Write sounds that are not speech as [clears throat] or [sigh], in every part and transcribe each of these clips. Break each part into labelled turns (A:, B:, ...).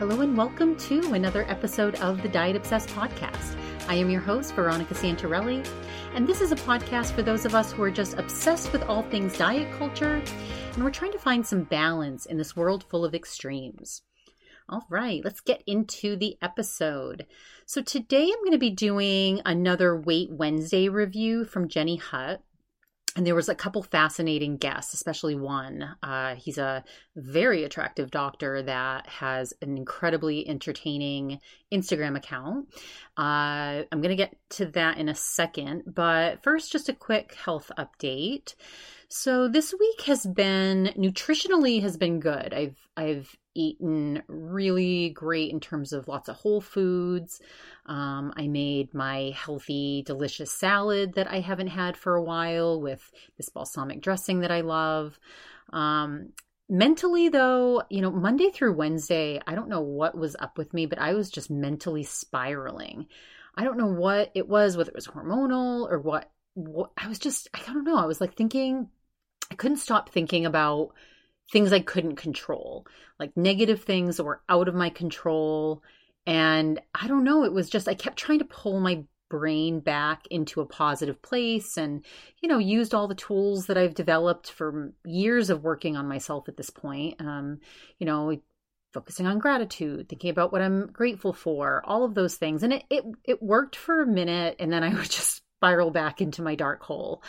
A: Hello and welcome to another episode of the Diet Obsessed podcast. I am your host, Veronica Santarelli, and this is a podcast for those of us who are just obsessed with all things diet culture, and we're trying to find some balance in this world full of extremes. All right, let's get into the episode. So, today I'm going to be doing another Weight Wednesday review from Jenny Hutt and there was a couple fascinating guests, especially one. Uh, he's a very attractive doctor that has an incredibly entertaining Instagram account. Uh, I'm going to get to that in a second, but first, just a quick health update. So this week has been nutritionally has been good. I've I've eaten really great in terms of lots of whole foods. Um, I made my healthy, delicious salad that I haven't had for a while with this balsamic dressing that I love. Um, mentally, though, you know, Monday through Wednesday, I don't know what was up with me, but I was just mentally spiraling. I don't know what it was, whether it was hormonal or what. what I was just, I don't know. I was like thinking, I couldn't stop thinking about things I couldn't control, like negative things that were out of my control and I don't know, it was just, I kept trying to pull my brain back into a positive place and, you know, used all the tools that I've developed for years of working on myself at this point. Um, you know, focusing on gratitude, thinking about what I'm grateful for, all of those things. And it, it, it worked for a minute and then I [laughs] would just spiral back into my dark hole.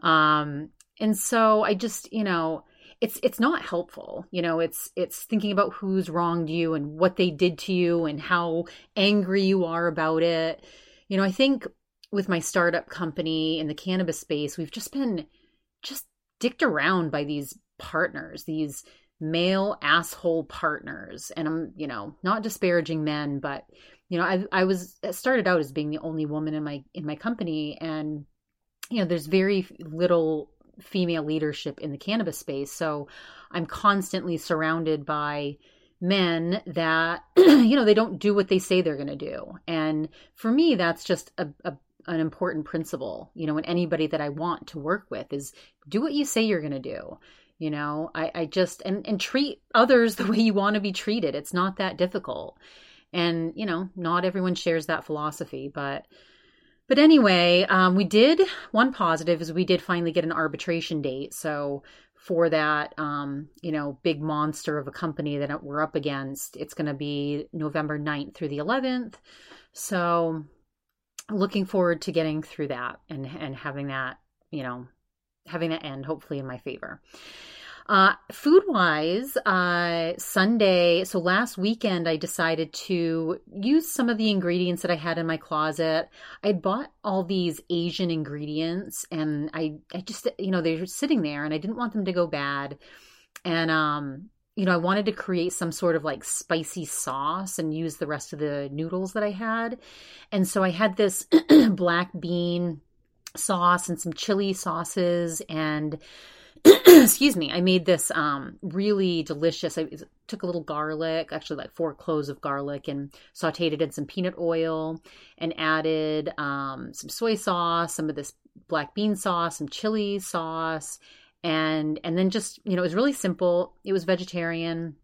A: Um, and so I just, you know, it's it's not helpful you know it's it's thinking about who's wronged you and what they did to you and how angry you are about it. You know i think with my startup company in the cannabis space we've just been just dicked around by these partners these male asshole partners. And i'm you know not disparaging men but you know i i was started out as being the only woman in my in my company. And you know there's very little female leadership in the cannabis space. So I'm constantly surrounded by men that [clears throat] you know they don't do what they say they're going to do. And for me that's just a, a, an important principle you know and anybody that i want to work with is do what you say you're going to do. You know I, I just and and treat others [laughs] the way you want to be treated. It's not that difficult. And you know not everyone shares that philosophy but but anyway, um, we did one positive is we did finally get an arbitration date. So for that, um, you know, big monster of a company that we're up against, it's going to be November 9th through the 11th. So looking forward to getting through that and and having that, you know, having that end hopefully in my favor. Uh, food wise, uh, Sunday, so last weekend, I decided to use some of the ingredients that I had in my closet. I bought all these Asian ingredients and I, I just, you know, they're sitting there and I didn't want them to go bad. And, um, you know, I wanted to create some sort of like spicy sauce and use the rest of the noodles that I had. And so I had this [clears throat] black bean sauce and some chili sauces and excuse me, I made this um, really delicious. I took a little garlic, actually like four cloves of garlic, and sauteed it in some peanut oil, and added um, some soy sauce, some of this black bean sauce, some chili sauce, and and then just you know it was really simple. It was vegetarian.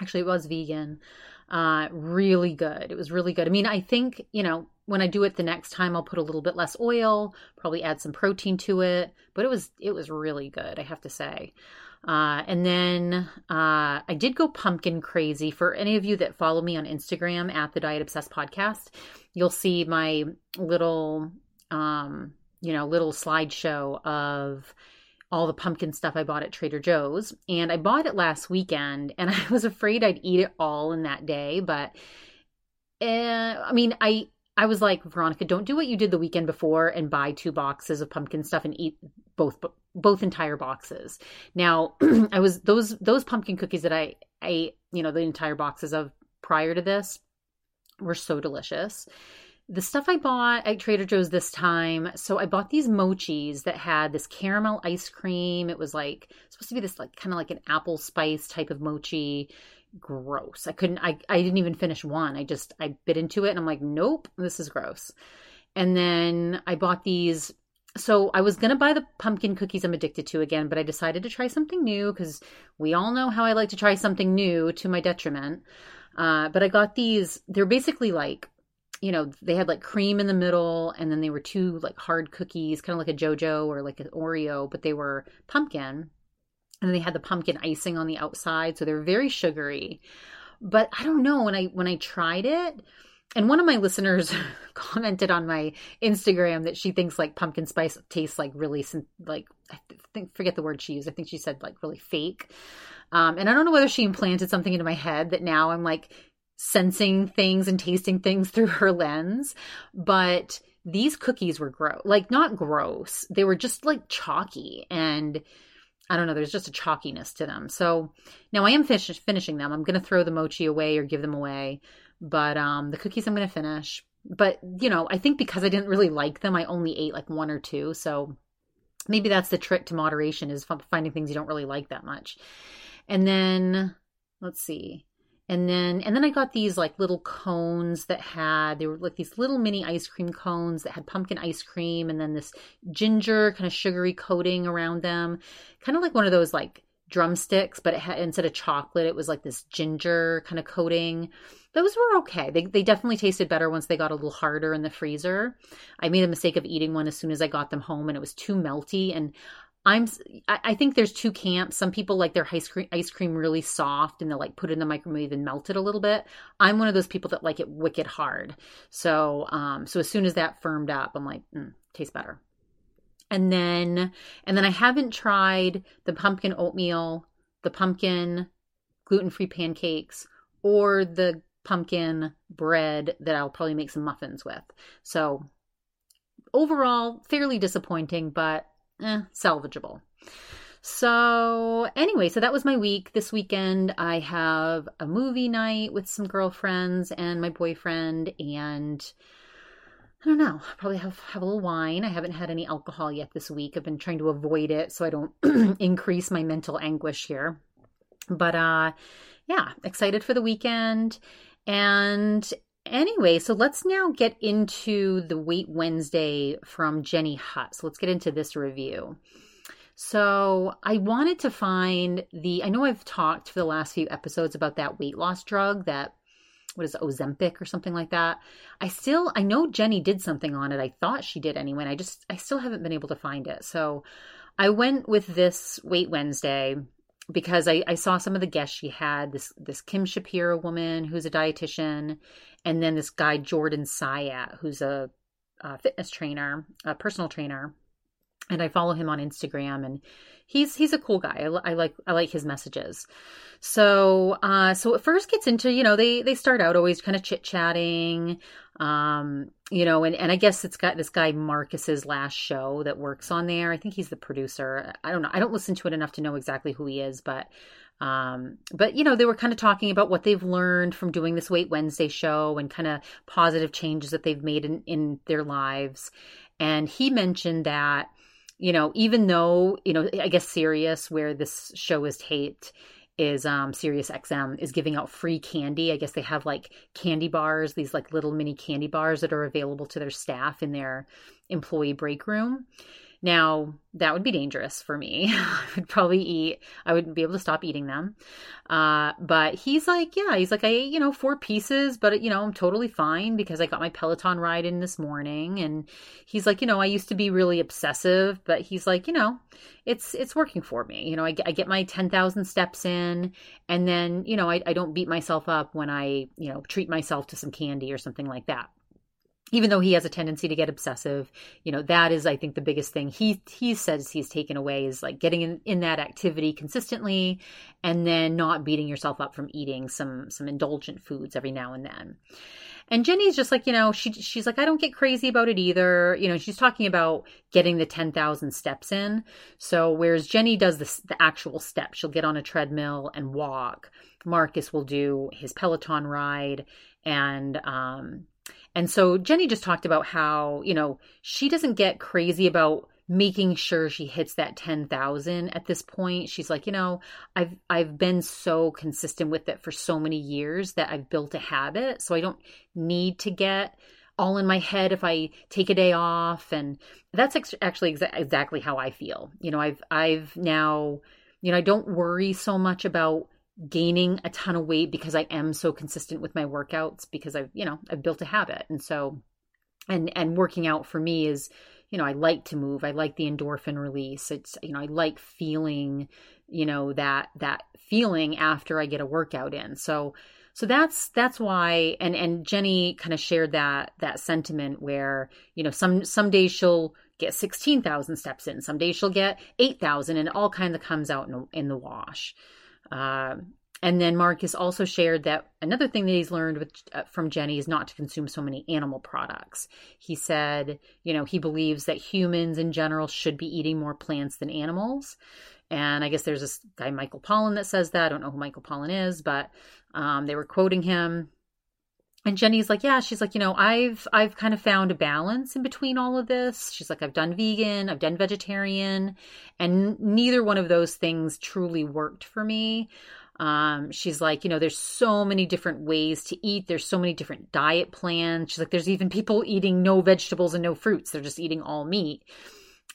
A: Actually, it was vegan. Uh, really good. It was really good. I mean, I think you know when I do it the next time, I'll put a little bit less oil, probably add some protein to it. But it was it was really good, I have to say. Uh, and then uh, I did go pumpkin crazy. For any of you that follow me on Instagram at the Diet Obsessed Podcast, you'll see my little, um, you know, little slideshow of all the pumpkin stuff I bought at Trader Joe's. And I bought it last weekend, and [laughs] I was afraid I'd eat it all in that day, but. Uh, I mean, I I was like, Veronica, don't do what you did the weekend before and buy two boxes of pumpkin stuff and eat both both entire boxes. Now, [clears throat] I was those those pumpkin cookies that I ate, you know, the entire boxes of prior to this were so delicious. The stuff I bought at Trader Joe's this time, so I bought these mochis that had this caramel ice cream. It was like supposed to be this like kind of like an apple spice type of mochi gross. I couldn't I I didn't even finish one. I just I bit into it and I'm like, "Nope, this is gross." And then I bought these so I was going to buy the pumpkin cookies I'm addicted to again, but I decided to try something new cuz we all know how I like to try something new to my detriment. Uh, but I got these, they're basically like, you know, they had like cream in the middle and then they were two like hard cookies, kind of like a JoJo or like an Oreo, but they were pumpkin. And they had the pumpkin icing on the outside. So they're very sugary. But I don't know, when I when I tried it, and one of my listeners [laughs] commented on my Instagram that she thinks like pumpkin spice tastes like really like I think forget the word she used. I think she said like really fake. Um, and I don't know whether she implanted something into my head that now I'm like sensing things and tasting things [laughs] through her lens. But these cookies were gross, like not gross. They were just like chalky and I don't know. There's just a chalkiness to them. So now I am finish- finishing them. I'm going to throw the mochi away or give them away. But um, the cookies I'm going to finish. But, you know, I think because I didn't really like them, I only ate like one or two. So maybe that's the trick to moderation is finding things you don't really like that much. And then let's see. And then and then I got these like little cones that had they were like these little mini ice cream cones that had pumpkin ice cream and then this ginger kind of sugary coating around them. Kind of like one of those like drumsticks, but it had instead of chocolate, it was like this ginger kind of coating. Those were okay. They they definitely tasted better once they got a little harder in the freezer. I made a mistake of eating one as soon as I got them home, and it was too melty. And I'm I think there's two camps. Some people like their ice cream ice cream really soft and they'll like put it in the microwave and melt it a little bit. I'm one of those people that like it wicked hard. So um so as soon as that firmed up, I'm like, mm, tastes better. And then and then I haven't tried the pumpkin oatmeal, the pumpkin gluten-free pancakes or the pumpkin bread that I'll probably make some muffins with. So overall, fairly disappointing, but eh, salvageable. So, anyway, so that was my week. This weekend, I have a movie night with some girlfriends and my boyfriend, and I don't know, probably have, have a little wine. I haven't had any alcohol yet this week. I've been trying to avoid it so I don't [clears throat] increase my mental anguish here. But, uh, yeah, excited for the weekend. And anyway, so let's now get into the Weight Wednesday from Jenny Hutt. So let's get into this review. So I wanted to find the, I know I've talked for the last few episodes about that weight loss drug that what is it, Ozempic or something like that. I still I know Jenny did something on it. I thought she did anyway. And I just I still haven't been able to find it. So I went with this Weight Wednesday because I, I saw some of the guests she had this this Kim Shapira woman who's a dietitian, and then this guy Jordan Syatt who's a, a fitness trainer, a personal trainer, and I follow him on Instagram, and he's he's a cool guy. I, I like I like his messages. So uh, so it first gets into you know they they start out always kind of chit chatting, um, you know, and and I guess it's got this guy Marcus's last show that works on there. I think he's the producer. I don't know. I don't listen to it enough to know exactly who he is, but um, but you know, they were kind of talking about what they've learned from doing this Weight Wednesday show and kind of positive changes that they've made in, in their lives. And he mentioned that you know, even though, you know, I guess Sirius, where this show is taped, is um Sirius XM is giving out free candy. I guess they have like candy bars, these like little mini candy bars that are available to their staff in their employee break room. Now, that would be dangerous for me. [laughs] I would probably eat, I wouldn't be able to stop eating them. Uh, but he's like, yeah, he's like, I ate, you know, four pieces, but, you know, I'm totally fine because I got my Peloton ride in this morning. And he's like, you know, I used to be really obsessive, but he's like, you know, it's, it's working for me. You know, I, I get my 10,000 steps in and then, you know, I, I don't beat myself up when I, you know, treat myself to some candy or something like that even though he has a tendency to get obsessive you know that is i think the biggest thing he he says he's taken away is like getting in, in that activity consistently and then not beating yourself up from eating some some indulgent foods every now and then and Jenny's just like, you know, she she's like, I don't get crazy about it either. You know, she's talking about getting the 10,000 steps in. So whereas Jenny does the, the actual steps, she'll get on a treadmill and walk. Marcus will do his Peloton ride and um and so Jenny just talked about how, you know, she doesn't get crazy about making sure she hits that 10,000 at this point. She's like, you know, I've I've been so consistent with it for so many years that I've built a habit, so I don't need to get all in my head if I take a day off and that's ex- actually exa- exactly how I feel. You know, I've I've now, you know, I don't worry so much about gaining a ton of weight because I am so consistent with my workouts because I've, you know, I've built a habit. And so and and working out for me is, you know, I like to move. I like the endorphin release. It's, you know, I like feeling, you know, that that feeling after I get a workout in. So so that's that's why and and Jenny kind of shared that that sentiment where, you know, some some days she'll get 16,000 steps in, some days she'll get 8,000 and all kind of comes out in, in the wash. Uh, and then Marcus also shared that another thing that he's learned with, uh, from Jenny is not to consume so many animal products. He said, you know, he believes that humans in general should be eating more plants than animals. And I guess there's this guy, Michael Pollan, that says that. I don't know who Michael Pollan is, but um, they were quoting him. And Jenny's like, yeah, she's like, you know, I've I've kind of found a balance in between all of this. She's like, I've done vegan, I've done vegetarian, and neither one of those things truly worked for me. Um, she's like, you know, there's so many different ways to eat. There's so many different diet plans. She's like, there's even people eating no vegetables and no fruits. They're just eating all meat.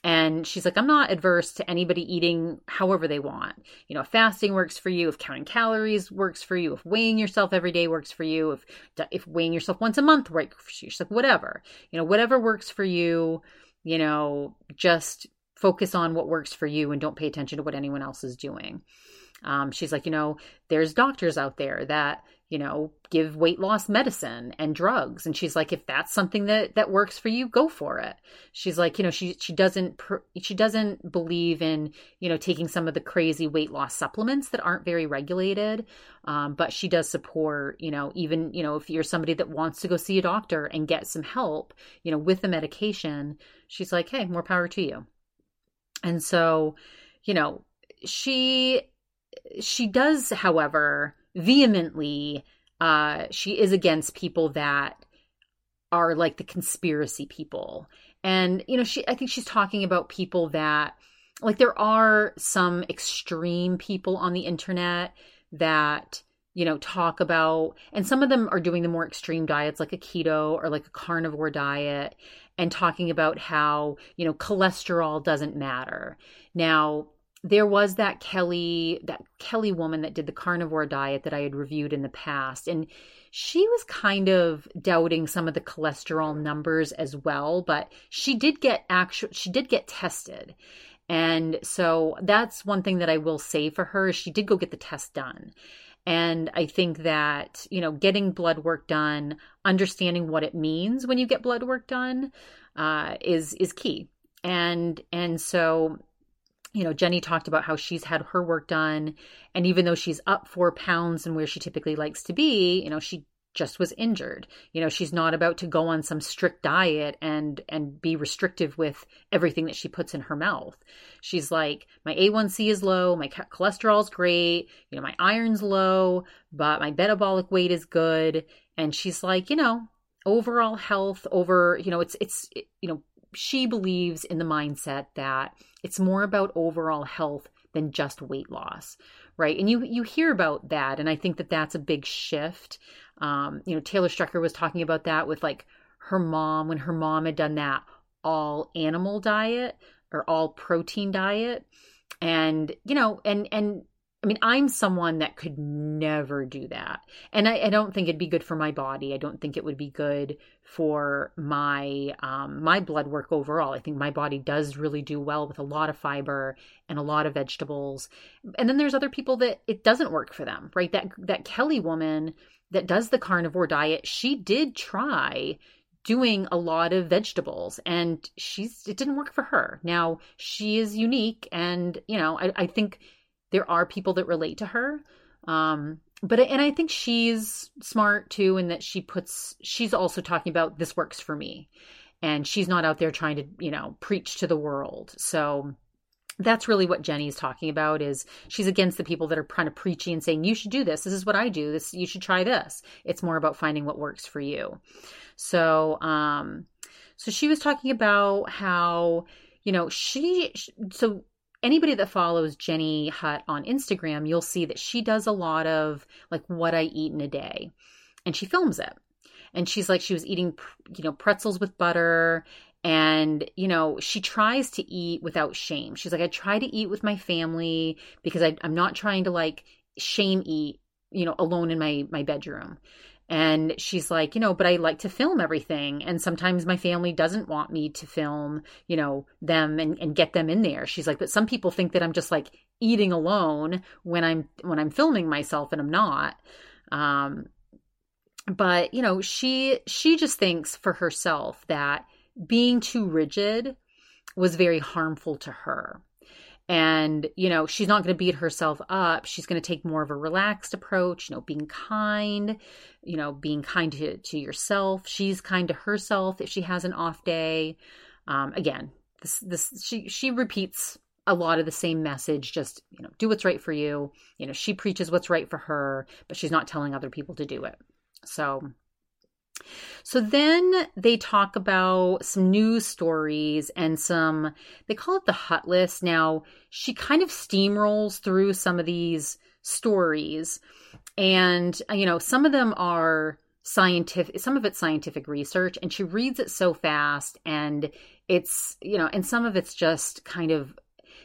A: And she's like, I'm not adverse to anybody eating however they want. You know, if fasting works for you, if counting calories works for you, if weighing yourself every day works for you, if if weighing yourself once a month works for you. She's like, whatever. You know, whatever works for you, you know, just focus on what works for you and don't pay attention to what anyone else is doing. Um, she's like, you know, there's doctors out there that, you know, give weight loss medicine and drugs. And she's like, if that's something that, that works for you, go for it. She's like, you know, she, she doesn't, she doesn't believe in, you know, taking some of the crazy weight loss supplements that aren't very regulated. Um, but she does support, you know, even, you know, if you're somebody that wants to go see a doctor and get some help, you know, with the medication, she's like, hey, more power to you. And so, you know, she she does, however, vehemently, uh, she is against people that are like the conspiracy people. And, you know, she, I think she's talking about people that, like, there are some extreme people on the internet that, you know, talk about, and some of them are doing the more extreme diets, like a keto or like a carnivore diet, and talking about how, you know, cholesterol doesn't matter. Now, there was that Kelly that Kelly woman that did the carnivore diet that I had reviewed in the past and she was kind of doubting some of the cholesterol numbers as well but she did get actual she did get tested and so that's one thing that I will say for her she did go get the test done and I think that, you know, getting blood work done, understanding what it means when you get blood work done, uh, is is key. And and so you know, Jenny talked about how she's had her work done. And even though she's up four pounds and where she typically likes to be, you know, she just was injured. You know, she's not about to go on some strict diet and and be restrictive with everything that she puts in her mouth. She's like, my A1C is low, my cholesterol's great, you know, my iron's low, but my metabolic weight is good. And she's like, you know, overall health over, you know, it's it's you know, she believes in the mindset that it's more about overall health than just weight loss, right? And you you hear about that, and I think that that's a big shift. Um, you know, Taylor Strecker was talking about that with like her mom when her mom had done that all animal diet or all protein diet, and you know, and and I mean, I'm someone that could never do that. And I, I, don't think it'd be good for my body. I don't think it would be good for my um, my blood work overall. I think my body does really do well with a lot of fiber and a lot of vegetables. And then there's other people that it doesn't work for them, right? That that Kelly woman that does the carnivore diet, she did try doing a lot of vegetables and she's it didn't work for her. Now she is unique and you know, I, I think there are people that relate to her. Um, but and I think she's smart too, in that she puts she's also talking about this works for me, and she's not out there trying to you know preach to the world. So that's really what Jenny's talking about is she's against the people that are kind of preaching and saying you should do this. This is what I do. This you should try this. It's more about finding what works for you. So um, so she was talking about how you know she so anybody that follows Jenny Hutt on Instagram, you'll see that she does a lot of like what I eat in a day and she films it. And she's like, she was eating, you know, pretzels with butter. And, you know, she tries to eat without shame. She's like, I try to eat with my family because I, I'm not trying to like shame eat, you know, alone in my my bedroom. And she's like, you know, but I like to film everything. And sometimes my family doesn't want me to film, you know, them and, and get them in there. She's like, but some people think that I'm just like eating alone when I'm when I'm filming myself and I'm not. Um but you know, she she just thinks for herself that being too rigid was very harmful to her and you know she's not going to beat herself up. She's going to take more of a relaxed approach you know being kind you know being kind to, to yourself. She's kind to herself if she has an off day. Um, again this this she she repeats a lot of the same message just you know do what's right for you. You know she preaches what's right for her but she's not telling other people to do it. So so then they talk about some news stories and some, they call it the Hutt list. Now, she kind of steamrolls through some of these stories. And, you know, some of them are scientific, some of it's scientific research, and she reads it so fast. And it's, you know, and some of it's just kind of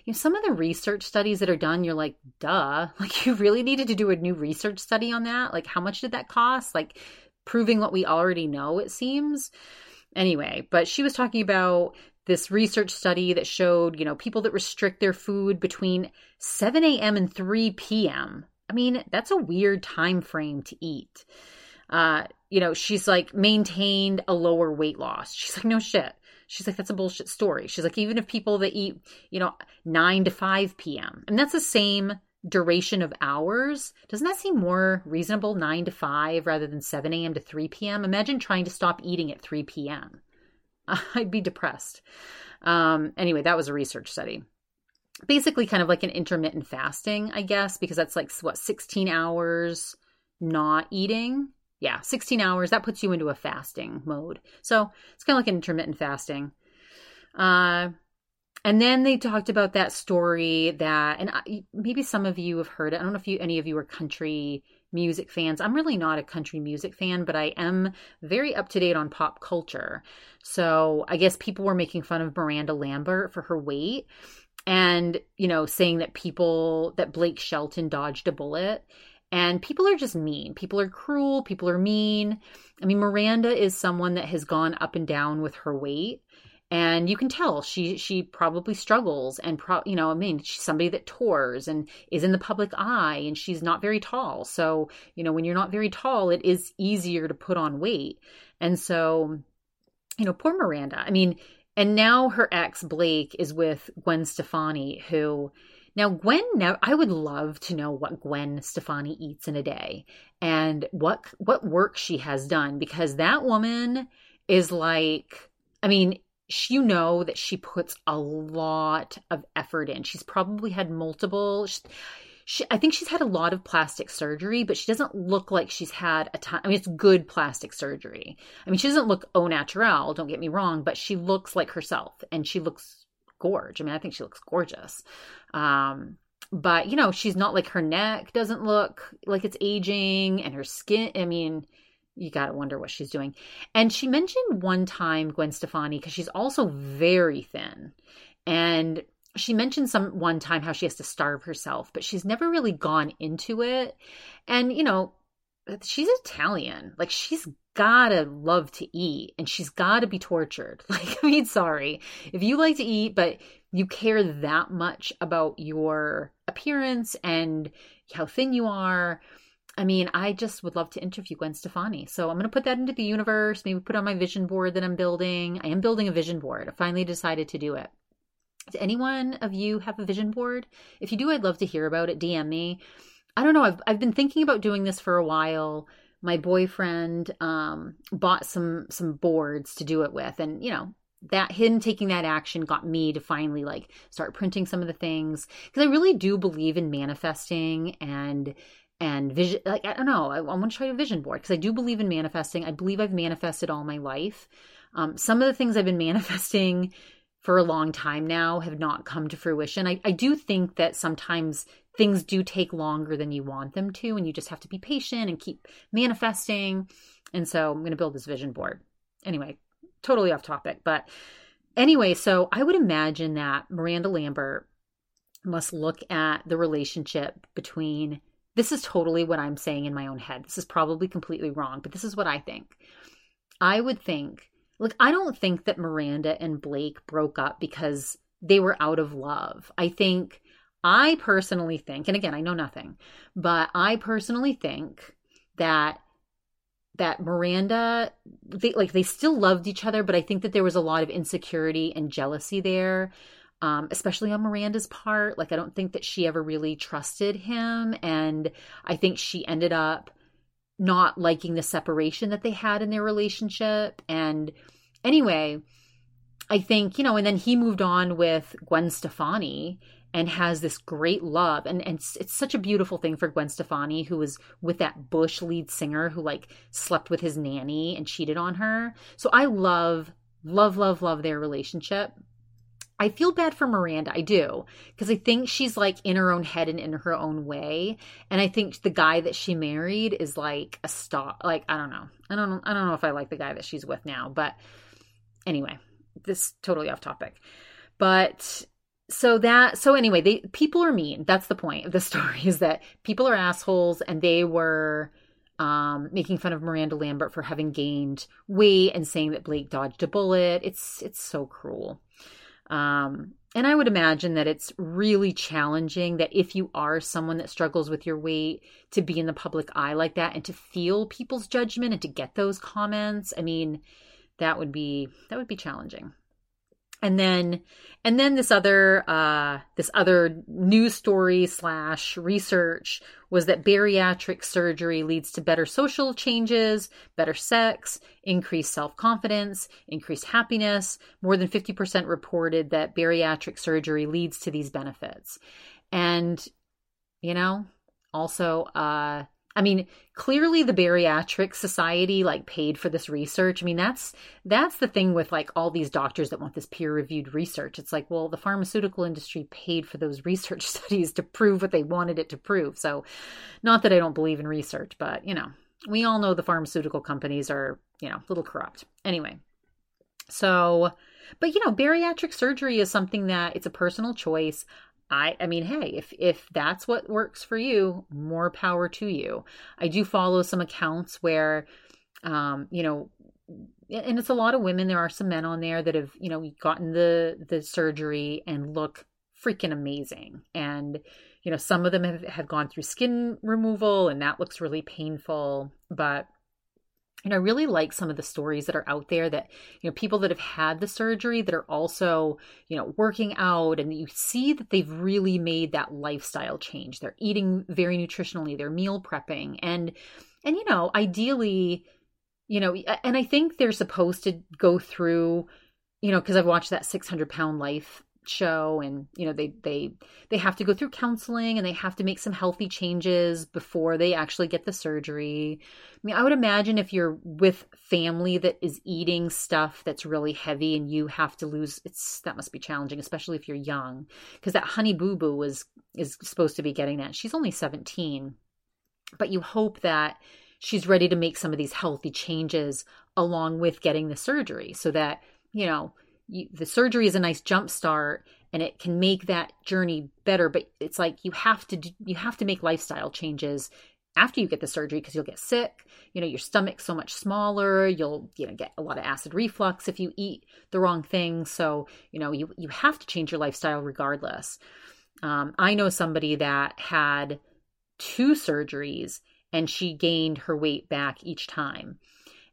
A: you know, some of the research studies that are done, you're like, duh, [laughs] like you really needed to do a new research study on that. Like, how much did that cost? Like, proving what we already know, it seems. Anyway, but she was talking about this research study that showed, you know, people that restrict their food between 7 a.m. and 3 p.m. I mean, that's a weird time frame to eat. Uh, you know, she's like maintained a lower weight loss. She's like, no shit. She's like, that's a bullshit story. She's like, even if people that eat, you know, 9 to 5 p.m., and that's the same duration of hours, doesn't that seem more reasonable, 9 to 5 rather than 7 a.m. to 3 p.m.? Imagine trying to stop eating at 3 p.m. [laughs] I'd be depressed. Um, anyway, that was a research study. Basically, kind of like an intermittent fasting, I guess, because that's like what, 16 hours not eating? Yeah, 16 hours. That puts you into a fasting mode. So it's kind of like an intermittent fasting. Uh, and then they talked about that story that, and maybe some of you have heard it. I don't know if you, any of you are country music fans. I'm really not a country music fan, but I am very up to date on pop culture. So I guess people were making fun of Miranda Lambert for her weight and, you know, saying that people, that Blake Shelton dodged a bullet. And people are just mean. People are cruel. People are mean. I mean, Miranda is someone that has gone up and down with her weight and you can tell she she probably struggles and pro, you know i mean she's somebody that tours and is in the public eye and she's not very tall. So you know when you're not very tall it is easier to put on weight. And so you know poor miranda. I mean and now her ex blake is with gwen stefani who now gwen now i would love to know what gwen stefani eats in a day and what what work she has done because that woman is like i mean you know that she puts a lot of effort in. She's probably had multiple. She, she, I think she's had a lot of plastic surgery, but she doesn't look like she's had a ton. I mean, it's good plastic surgery. I mean, she doesn't look au naturel. Don't get me wrong, but she looks like herself, and she looks gorge. I mean, I think she looks gorgeous. Um, but you know, she's not like her neck doesn't look like it's aging, and her skin. I mean, you got to wonder what she's doing. And she mentioned one time Gwen Stefani because she's also very thin. And she mentioned some one time how she has to starve herself, but she's never really gone into it. And you know, she's Italian. Like she's gotta love to eat and she's gotta be tortured. [laughs] Like, I mean, sorry. If you like to eat, but you care that much about your appearance and how thin you are, I mean, I just would love to interview Gwen Stefani. So I'm going to put that into the universe, maybe put on my vision board that I'm building. I am building a vision board. I finally decided to do it. Does anyone of you have a vision board? If you do, I'd love to hear about it. DM me. I don't know. I've, I've been thinking about doing this for a while. My boyfriend um, bought some some boards to do it with, and you know that him taking that action got me to finally like start printing some of the things because I really do believe in manifesting and and vision like i don't know i, I want to try a vision board because i do believe in manifesting. I believe i've manifested all my life. Um, some of the things i've been [laughs] manifesting for a long time now have not come to fruition. I, I do think that sometimes things do take longer than you want them to and you just have to be patient and keep manifesting. And so i'm going to build this vision board. Anyway totally off topic but anyway so i would imagine that miranda lambert must look at the relationship between this is totally what I'm saying in my own head. This is probably completely wrong, but this is what I think. I would think, like, I don't think that Miranda and Blake broke up because they were out of love. I think, I personally think, and again, I know nothing, but I personally think that that Miranda they like they still loved each other but I think that there was a lot of insecurity and jealousy there um, especially on Miranda's part like I don't think that she ever really trusted him and I think she ended up not liking the separation that they had in their relationship and anyway I think, you know, and then he moved on with Gwen Stefani and has this great love. And, and it's, it's such a beautiful thing for Gwen Stefani, who was with that Bush lead singer who like slept with his nanny and cheated on her. So I love, love, love, love their relationship. I feel bad for Miranda. I do. Because I think she's like in her own head and in her own way. And I think the guy that she married is like a star. Like, I don't know. I don't I don't know if I like the guy that she's with now. But anyway, this totally off topic. But so that so anyway, they people are mean. That's the point of the [laughs] story is that people are assholes and they were um, making fun of Miranda Lambert for having gained weight and saying that Blake dodged a bullet. It's it's so cruel. Um, and I would imagine that it's really challenging that if you are someone that struggles with your weight to be in the public eye like that and to feel people's judgment and to get those comments. I mean, that would be that would be challenging and then and then this other uh, this other news story slash research was that bariatric surgery leads to better social changes better sex increased self-confidence increased happiness. More than 50% reported that bariatric surgery leads to these benefits. And you know also uh I mean, clearly the bariatric society like paid for this research. I mean, that's that's the thing with like all these doctors that want this peer-reviewed research. It's like, well, the pharmaceutical industry paid for those [laughs] research studies to prove what they wanted it to prove. So, not that I don't believe in research, but you know, we all know the pharmaceutical companies are, you know, a little corrupt. Anyway. So, but you know, bariatric surgery is something that it's a personal choice. I I mean, hey, if if that's what works for you, more power to you. I do follow some accounts where um, you know, and it's a lot of women. There are some men on there that have, you know, gotten the the surgery and look freaking amazing. And you know, some of them have, have gone through skin removal and that looks really painful, but and I really like some of the stories that are out there that, you know, people that have had the surgery that are also, you know, working out and you see that they've really made that lifestyle change. They're eating very nutritionally, they're meal prepping and and you know, ideally, you know, and I think they're supposed to go through, you know, because I've watched that 600 pound life show and you know they they they have to go through counseling and they have to make some healthy changes before they actually get the surgery. I mean i would imagine if you're with family that is eating stuff that's really heavy and you have to lose it's that must be challenging especially if you're young because that honey boo boo was is supposed to be getting that. She's only 17 but you hope that she's ready to make some of these healthy changes along with getting the surgery so that you know you, the surgery is a nice jump start and it can make that journey better but it's like you have to do, you have to make lifestyle changes after you get the surgery because you'll get sick you know your stomach's so much smaller you'll you know get a lot of acid reflux if you eat the wrong thing. So you know you you have to change your lifestyle regardless. Um, i know somebody that had two surgeries and she gained her weight back each time.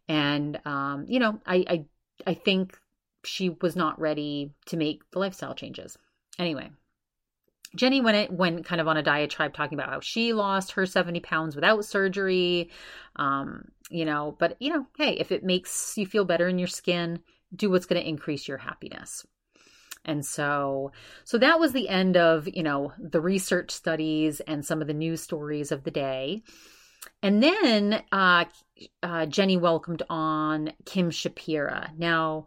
A: And um, you know i i i think she was not ready to make the lifestyle changes. Anyway, Jenny went went kind of on a diatribe talking about how she lost her 70 pounds without surgery. Um, you know, but you know, hey, if it makes you feel better in your skin, do what's going to increase your happiness. And so so that was the end of, you know, the research studies and some of the news stories of the day. And then uh, uh, Jenny welcomed on Kim Shapira. Now,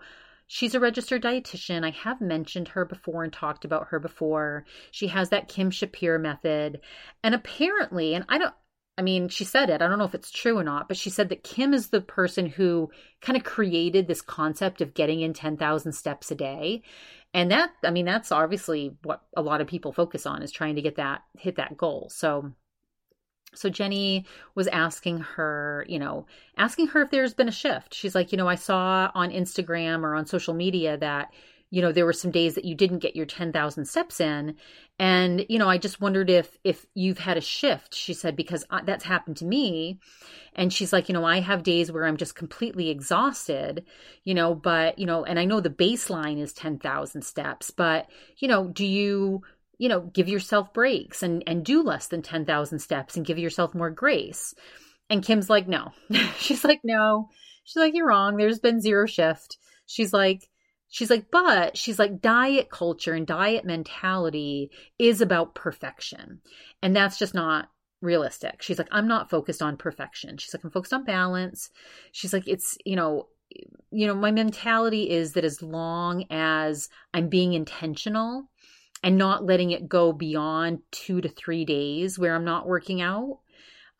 A: She's a registered dietitian. I have mentioned her before and talked about her before. She has that Kim Shapira method. And apparently, and I don't, I mean, she said it. I don't know if it's true or not, but she said that Kim is the person who kind of created this concept of getting in 10,000 steps a day. And that, I mean, that's obviously what a lot of people focus on is trying to get that, hit that goal. So, So Jenny was asking her, you know, asking her if there's been a shift. She's like, you know, I saw on Instagram or on social media that you know there were some days that you didn't get your 10,000 steps in and you know I just wondered if if you've had a shift she said because I, that's happened to me and she's like you know I have days where I'm just completely exhausted you know but you know and I know the baseline is 10,000 steps but you know do you you know give yourself breaks and and do less than 10,000 steps and give yourself more grace and Kim's like no [laughs] she's like no she's like you're wrong there's been zero shift she's like She's like, but she's like, diet culture and diet mentality is about perfection. And that's just not realistic. She's like, I'm not focused on perfection. She's like, I'm focused on balance. She's like, it's, you know, you know, my mentality is that as long as I'm being intentional and not letting it go beyond two to three days where I'm not working out,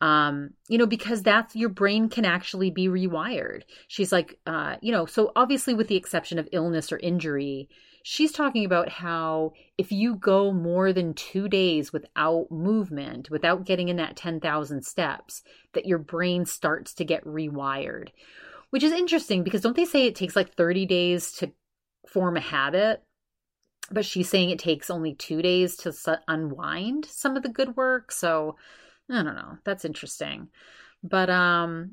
A: um, you know, because that's your brain can actually be rewired. She's like, uh, you know, so obviously, with the exception of illness or injury, she's talking about how if you go more than two days without movement, without getting in that 10,000 steps, that your brain starts to get rewired, which is interesting because don't they say it takes like 30 days to form a habit? But she's saying it takes only two days to unwind some of the good work. So, I don't know. That's interesting. But um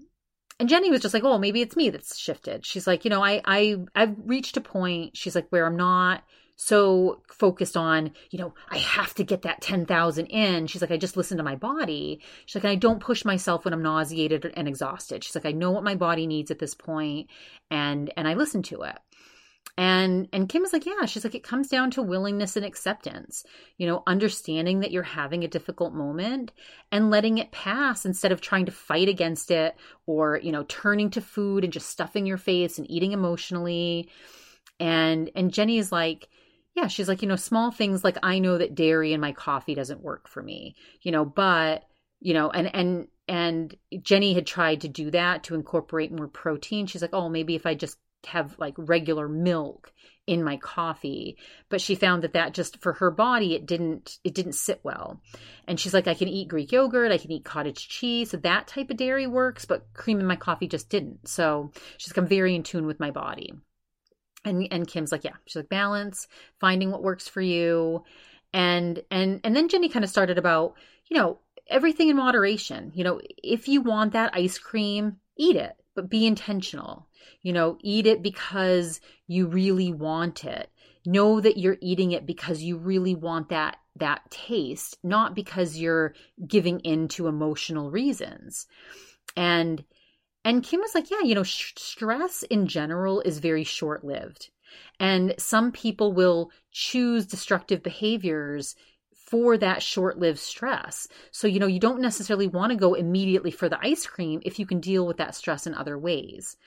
A: and Jenny was just like, "Oh, maybe it's me that's shifted." She's like, "You know, I I I've reached a point she's like where I'm not so focused on, you know, I have to get that 10,000 in. She's like, I just listen to my body. She's like, I don't push myself when I'm nauseated and exhausted. She's like, I know what my body needs at this point and and I listen to it and and kim is like yeah she's like it comes down to willingness and acceptance you know understanding that you're having a difficult moment and letting it pass instead of trying to fight against it or you know turning to food and just stuffing your face and eating emotionally. And and jenny is like yeah she's like you know small things like i know that dairy in my coffee doesn't work for me you know but you know and and and jenny had tried to do that to incorporate more protein. She's like oh maybe if i just have like regular milk in my coffee but she found that that just for her body it didn't it didn't sit well. And she's like i can eat greek yogurt i can eat cottage cheese so that type of dairy works but cream in my coffee just didn't. So she's like i'm very in tune with my body. And and kim's like yeah. She's like balance finding what works for you. And and and then jenny kind of started about you know everything in moderation. You know if you want that ice cream eat it but be intentional you know, eat it because you really want it. Know that you're eating it because you really want that that taste, not because you're giving in to emotional reasons. And and Kim was like, yeah, you know, sh- stress in general is very short-lived. And some people will choose destructive behaviors for that short lived stress. So, you know, you don't necessarily want to go immediately for the ice cream if you can deal with that stress in other ways.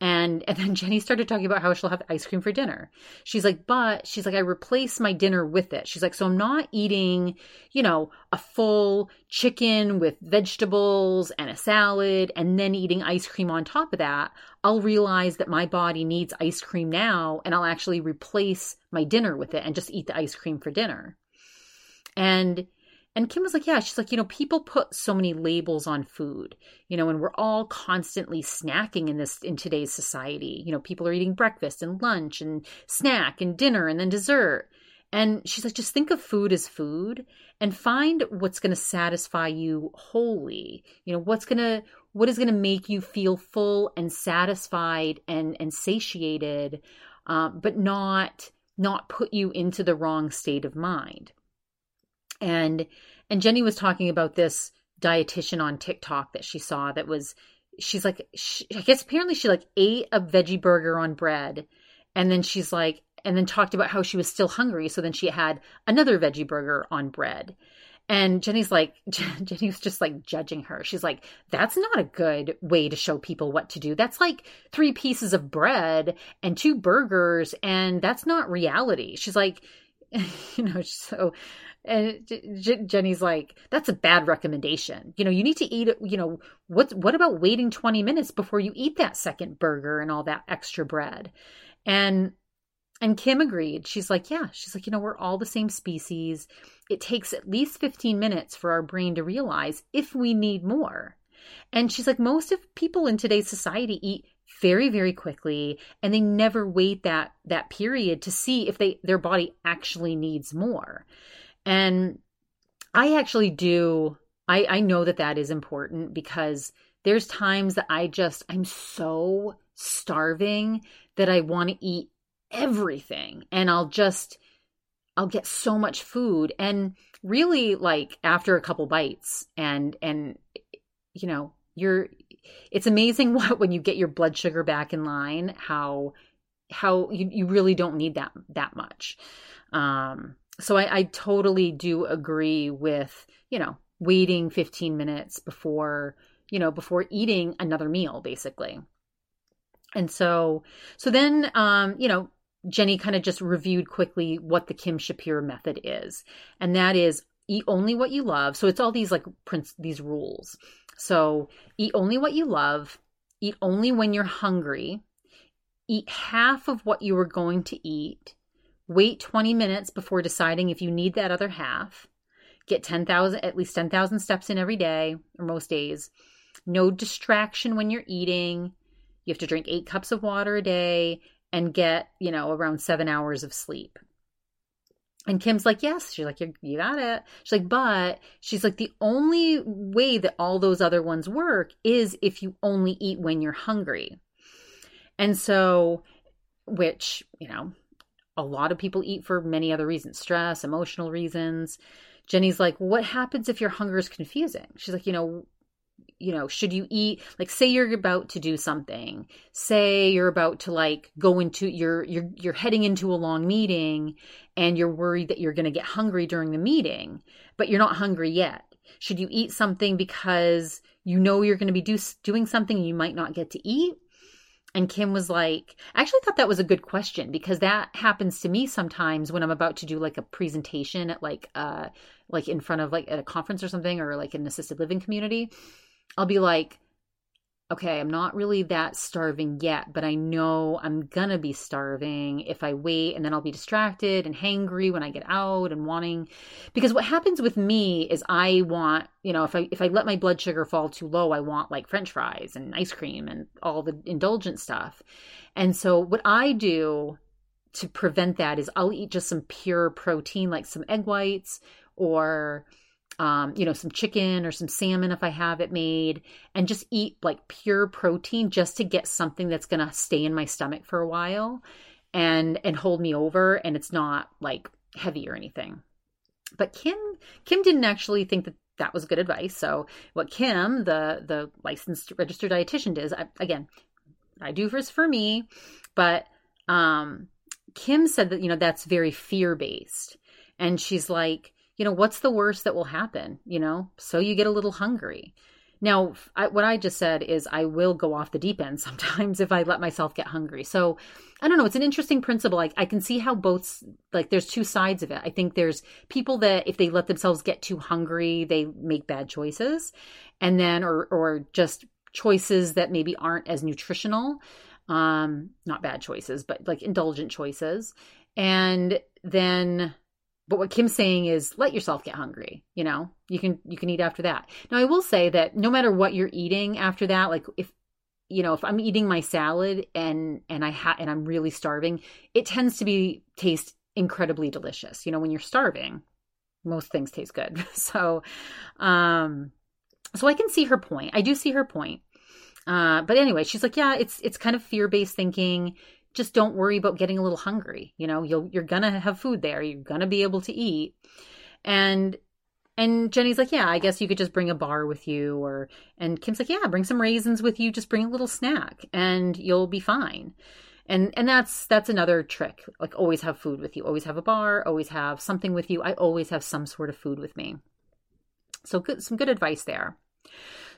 A: And and then [laughs] Jenny started talking about how she'll have ice cream for dinner. She's like, but she's like, I replace my dinner with it. She's like, so I'm not eating, you know, a full chicken with vegetables and a salad and then eating ice cream on top of that. I'll realize that my body needs ice cream now and I'll actually replace my dinner with it and just eat the ice cream for dinner. And and Kim was like, yeah, she's like, you know, people put so many labels on food, you know, and we're all constantly snacking in this in today's society. You know, people are eating breakfast and lunch and snack and dinner and then dessert. And she's like, just think of food as food and find what's going to satisfy you wholly. You know, what's going to what is going to make you feel full and satisfied and and satiated, um, but not not put you into the wrong state of mind and and Jenny was talking about this dietitian on TikTok that she saw that was she's like she, I guess apparently she like ate a veggie burger on bread and then she's like and then talked about how she was still hungry so then she had another veggie burger on bread and Jenny's like, [laughs] Jenny was just like judging her. She's like, that's not a good way to show people what to do. That's like three pieces of bread and two burgers, and that's not reality. She's like, [laughs] you know, so and Jenny's like, that's a bad recommendation. You know, you need to eat. You know, what, what about waiting 20 minutes before you eat that second burger and all that extra bread? And, And Kim agreed. She's like, yeah, she's like, you know, we're all the same species. It takes at least 15 minutes for our brain to realize if we need more. And she's like, most of people in today's society eat very very quickly and they never wait that that period to see if they their body actually needs more and i actually do i i know that that is important because there's times that i just i'm so starving that i want to eat everything and I'll just I'll get so much food. And really like after a couple bites and and you know you're it's amazing [laughs] what when you get your blood sugar back in line how how you, you really don't need that that much. Um so I, I totally do agree with you know waiting 15 minutes before you know before eating another meal basically and so so then um you know Jenny kind of just reviewed quickly what the Kim Shapira method is. And that is eat only what you love. So it's all these like prince these rules. So eat only what you love, eat only when you're hungry, eat half of what you were going to eat, wait 20 minutes before deciding if you need that other half, get 10,000 at least 10,000 steps in every day or most days. No distraction when you're eating. You have to drink 8 cups of water a day and get, you know, around seven hours of sleep. And Kim's like, yes. She's like, you got it. She's like, but she's like, the only way that all those other ones work is if you only eat when you're hungry. And so, which, you know, a lot of people eat for many other reasons stress, emotional reasons. Jenny's like, what happens if your hunger is confusing? She's like, you know, you know should you eat like say you're about to do something say you're about to like go into you're you're you're heading into a long meeting and you're worried that you're going to get hungry during the meeting but you're not hungry yet should you eat something because you know you're going to be do, doing something you might not get to eat and Kim was like, I actually thought that was a good question because that happens to me sometimes when I'm about to do like a presentation at like uh like in front of like at a conference or something or like an assisted living community. I'll be like, okay, I'm not really that starving yet, but I know I'm gonna be starving if I wait and then I'll be distracted and hangry when I get out and wanting because what happens with me is I want, you know, if I if I let my blood sugar fall too low, I want like french fries and ice cream and all the indulgent stuff. And so what I do to prevent that is I'll eat just some pure protein like some egg whites or um, you know, some chicken or some salmon if I have it made, and just eat like pure protein just to get something that's gonna stay in my stomach for a while and and hold me over and it's not like heavy or anything. But Kim Kim didn't actually think that that was good advice. So what Kim, the the licensed registered dietitian, does I, again, I do this for me, but um, Kim said that you know that's very fear based, and she's like, you know, what's the worst that will happen? You know, so you get a little hungry. Now, I, what I just said is I will go off the deep end [laughs] sometimes if I let myself get hungry. So I don't know. It's an interesting principle. Like I can see how both, like there's two sides of it. I think there's people that if they let themselves get too hungry, they make bad choices. And then, or, or just choices that maybe aren't as nutritional. Um, not bad choices, but like indulgent choices. And then but what Kim's saying is let yourself get hungry, you know? You can you can eat after that. Now I will say that no matter what you're eating after that, like if you know, if I'm eating my salad and and I ha- and I'm really starving, it tends to be taste incredibly delicious. You know, when you're starving, most things taste good. [laughs] so um so I can see her point. I do see her point. Uh, but anyway, she's like, yeah, it's it's kind of fear based thinking just don't worry about getting a little hungry. You know, you'll you're gonna have food there. You're gonna be able to eat. And and Jenny's like, yeah, I guess you could just bring a bar with you, or and Kim's like, yeah, bring some raisins with you. Just bring a little snack, and you'll be fine. And and that's that's another trick. Like always have food with you. Always have a bar. Always have something with you. I always have some sort of food with me. So good, some good advice there.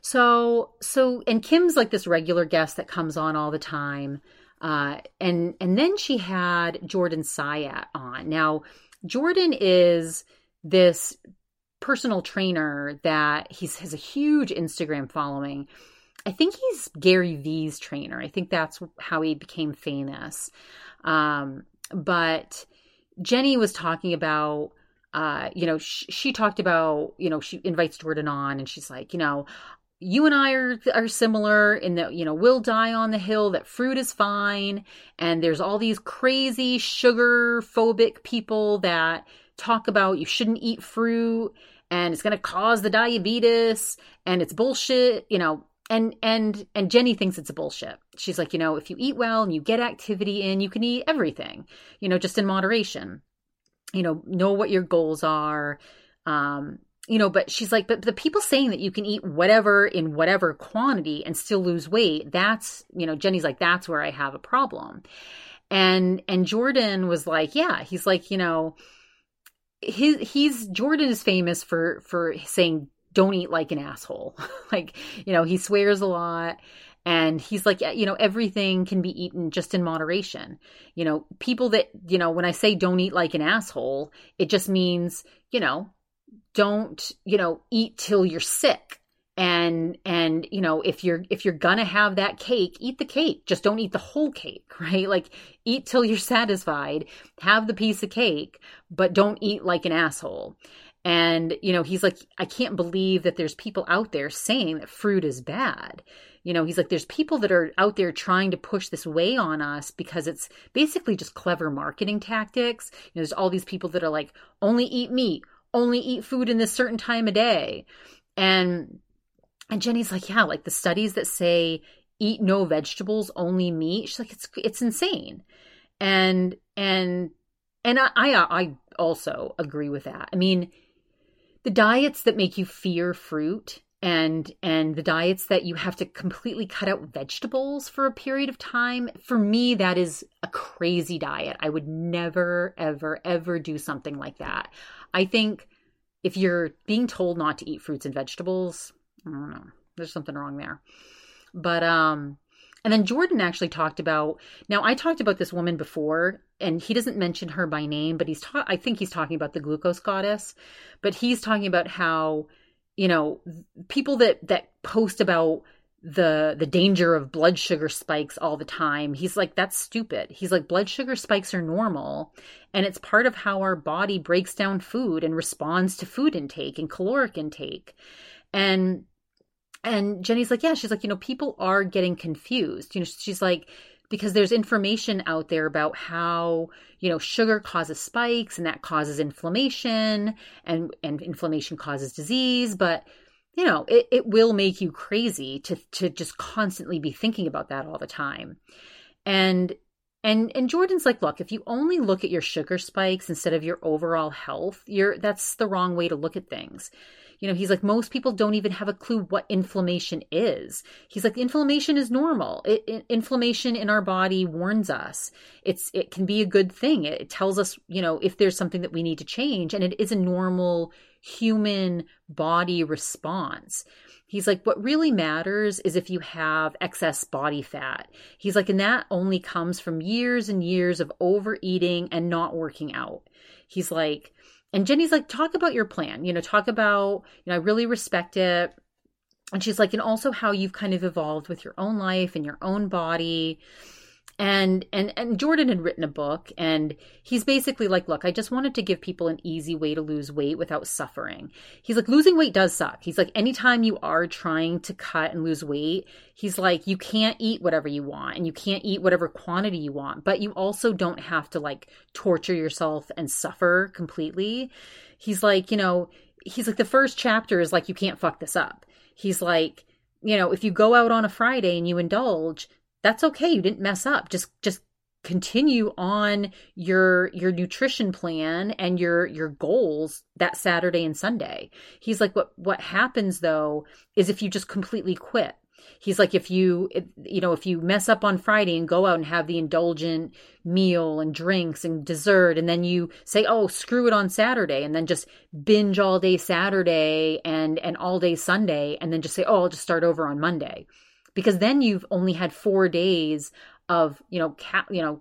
A: So so and Kim's like this regular guest that comes on all the time. Uh, and and then she had Jordan Syatt on. Now, Jordan is this personal trainer that he's has a huge Instagram following. I think he's Gary Vee's trainer. I think that's how he became famous. Um, but Jenny was talking about uh, you know, sh- she talked about, you know, she invites Jordan on and she's like, you know, you and I are are similar in that you know we'll die on the hill that fruit is fine and there's all these crazy sugar phobic people that talk about you shouldn't eat fruit and it's going to cause the diabetes and it's bullshit you know and and and Jenny thinks it's a bullshit. She's like, you know, if you eat well and you get activity in, you can eat everything, you know, just in moderation. You know, know what your goals are. Um, you know, but she's like, but the people saying that you can eat whatever in whatever quantity and still lose weight, that's, you know, Jenny's like, that's where I have a problem. And, and Jordan was like, yeah, he's like, you know, his, he's, Jordan is famous for, for saying, don't eat like an asshole. [laughs] like, you know, he swears a lot and he's like you know everything can be eaten just in moderation you know people that you know when i say don't eat like an asshole it just means you know don't you know eat till you're sick. And and you know if you're if you're gonna have that cake eat the cake. Just don't eat the whole cake [laughs] right? Like eat till you're satisfied. Have the piece of cake but don't eat like an asshole. And you know he's like i can't believe that there's people out there saying that fruit is bad. You know he's like there's people that are out there trying to push this way on us because it's basically just clever marketing tactics. You know, there's all these people that are like only eat meat only eat food in this certain time of day. And and Jenny's like, yeah, like the studies that say eat no vegetables, only meat. She's like, it's it's insane. And and and I I, I also agree with that. I mean, the diets that make you fear fruit and and the diets that you have to completely cut out vegetables for a period of time for me that is a crazy diet i would never ever ever do something like that I think if you're being told not to eat fruits and vegetables, I don't know, there's something wrong there. But um and then Jordan actually talked about now I talked about this woman before and he doesn't mention her by name, but he's ta- I think he's talking about the glucose goddess, but he's talking about how you know people that that post about the the danger of blood sugar spikes all the time. He's like that's stupid. He's like blood sugar spikes are normal and it's part of how our body breaks down food and responds to food intake and caloric intake. And and Jenny's like, yeah, she's like, you know, people are getting confused. You know, she's like because there's information out there about how you know sugar causes spikes and that causes inflammation and and inflammation causes disease but you know, it, it will make you crazy to to just constantly be thinking about that all the time. And and and Jordan's like, look, if you only look at your sugar spikes instead of your overall health, you're that's the wrong way to look at things. You know, he's like, most people don't even have a clue what inflammation is. He's like, inflammation is normal. It, it, inflammation in our body warns us. It's it can be a good thing. It, it tells us, you know, if there's something that we need to change, and it is a normal human body response. He's like, what really matters is if you have excess body fat. He's like, and that only comes from years and years of overeating and not working out. He's like, and Jenny's like, talk about your plan, you know, talk about, you know, I really respect it. And she's like, and also how you've kind of evolved with your own life and your own body and and and Jordan had written a book and he's basically like look I just wanted to give people an easy way to lose weight without suffering. He's like losing weight does suck. He's like anytime you are trying to cut and lose weight, he's like you can't eat whatever you want and you can't eat whatever quantity you want, but you also don't have to like torture yourself and suffer completely. He's like, you know, he's like the first chapter is like you can't fuck this up. He's like you know, if you go out on a Friday and you indulge, that's okay. You didn't mess up. Just just continue on your your nutrition plan and your your goals that Saturday and Sunday. He's like what what happens though is if you just completely quit. He's like if you you know if you mess up on Friday and go out and have the indulgent meal and drinks and dessert and then you say oh screw it on Saturday and then just binge all day Saturday and and all day Sunday and then just say oh I'll just start over on Monday because then you've only had four days of you know ca- you know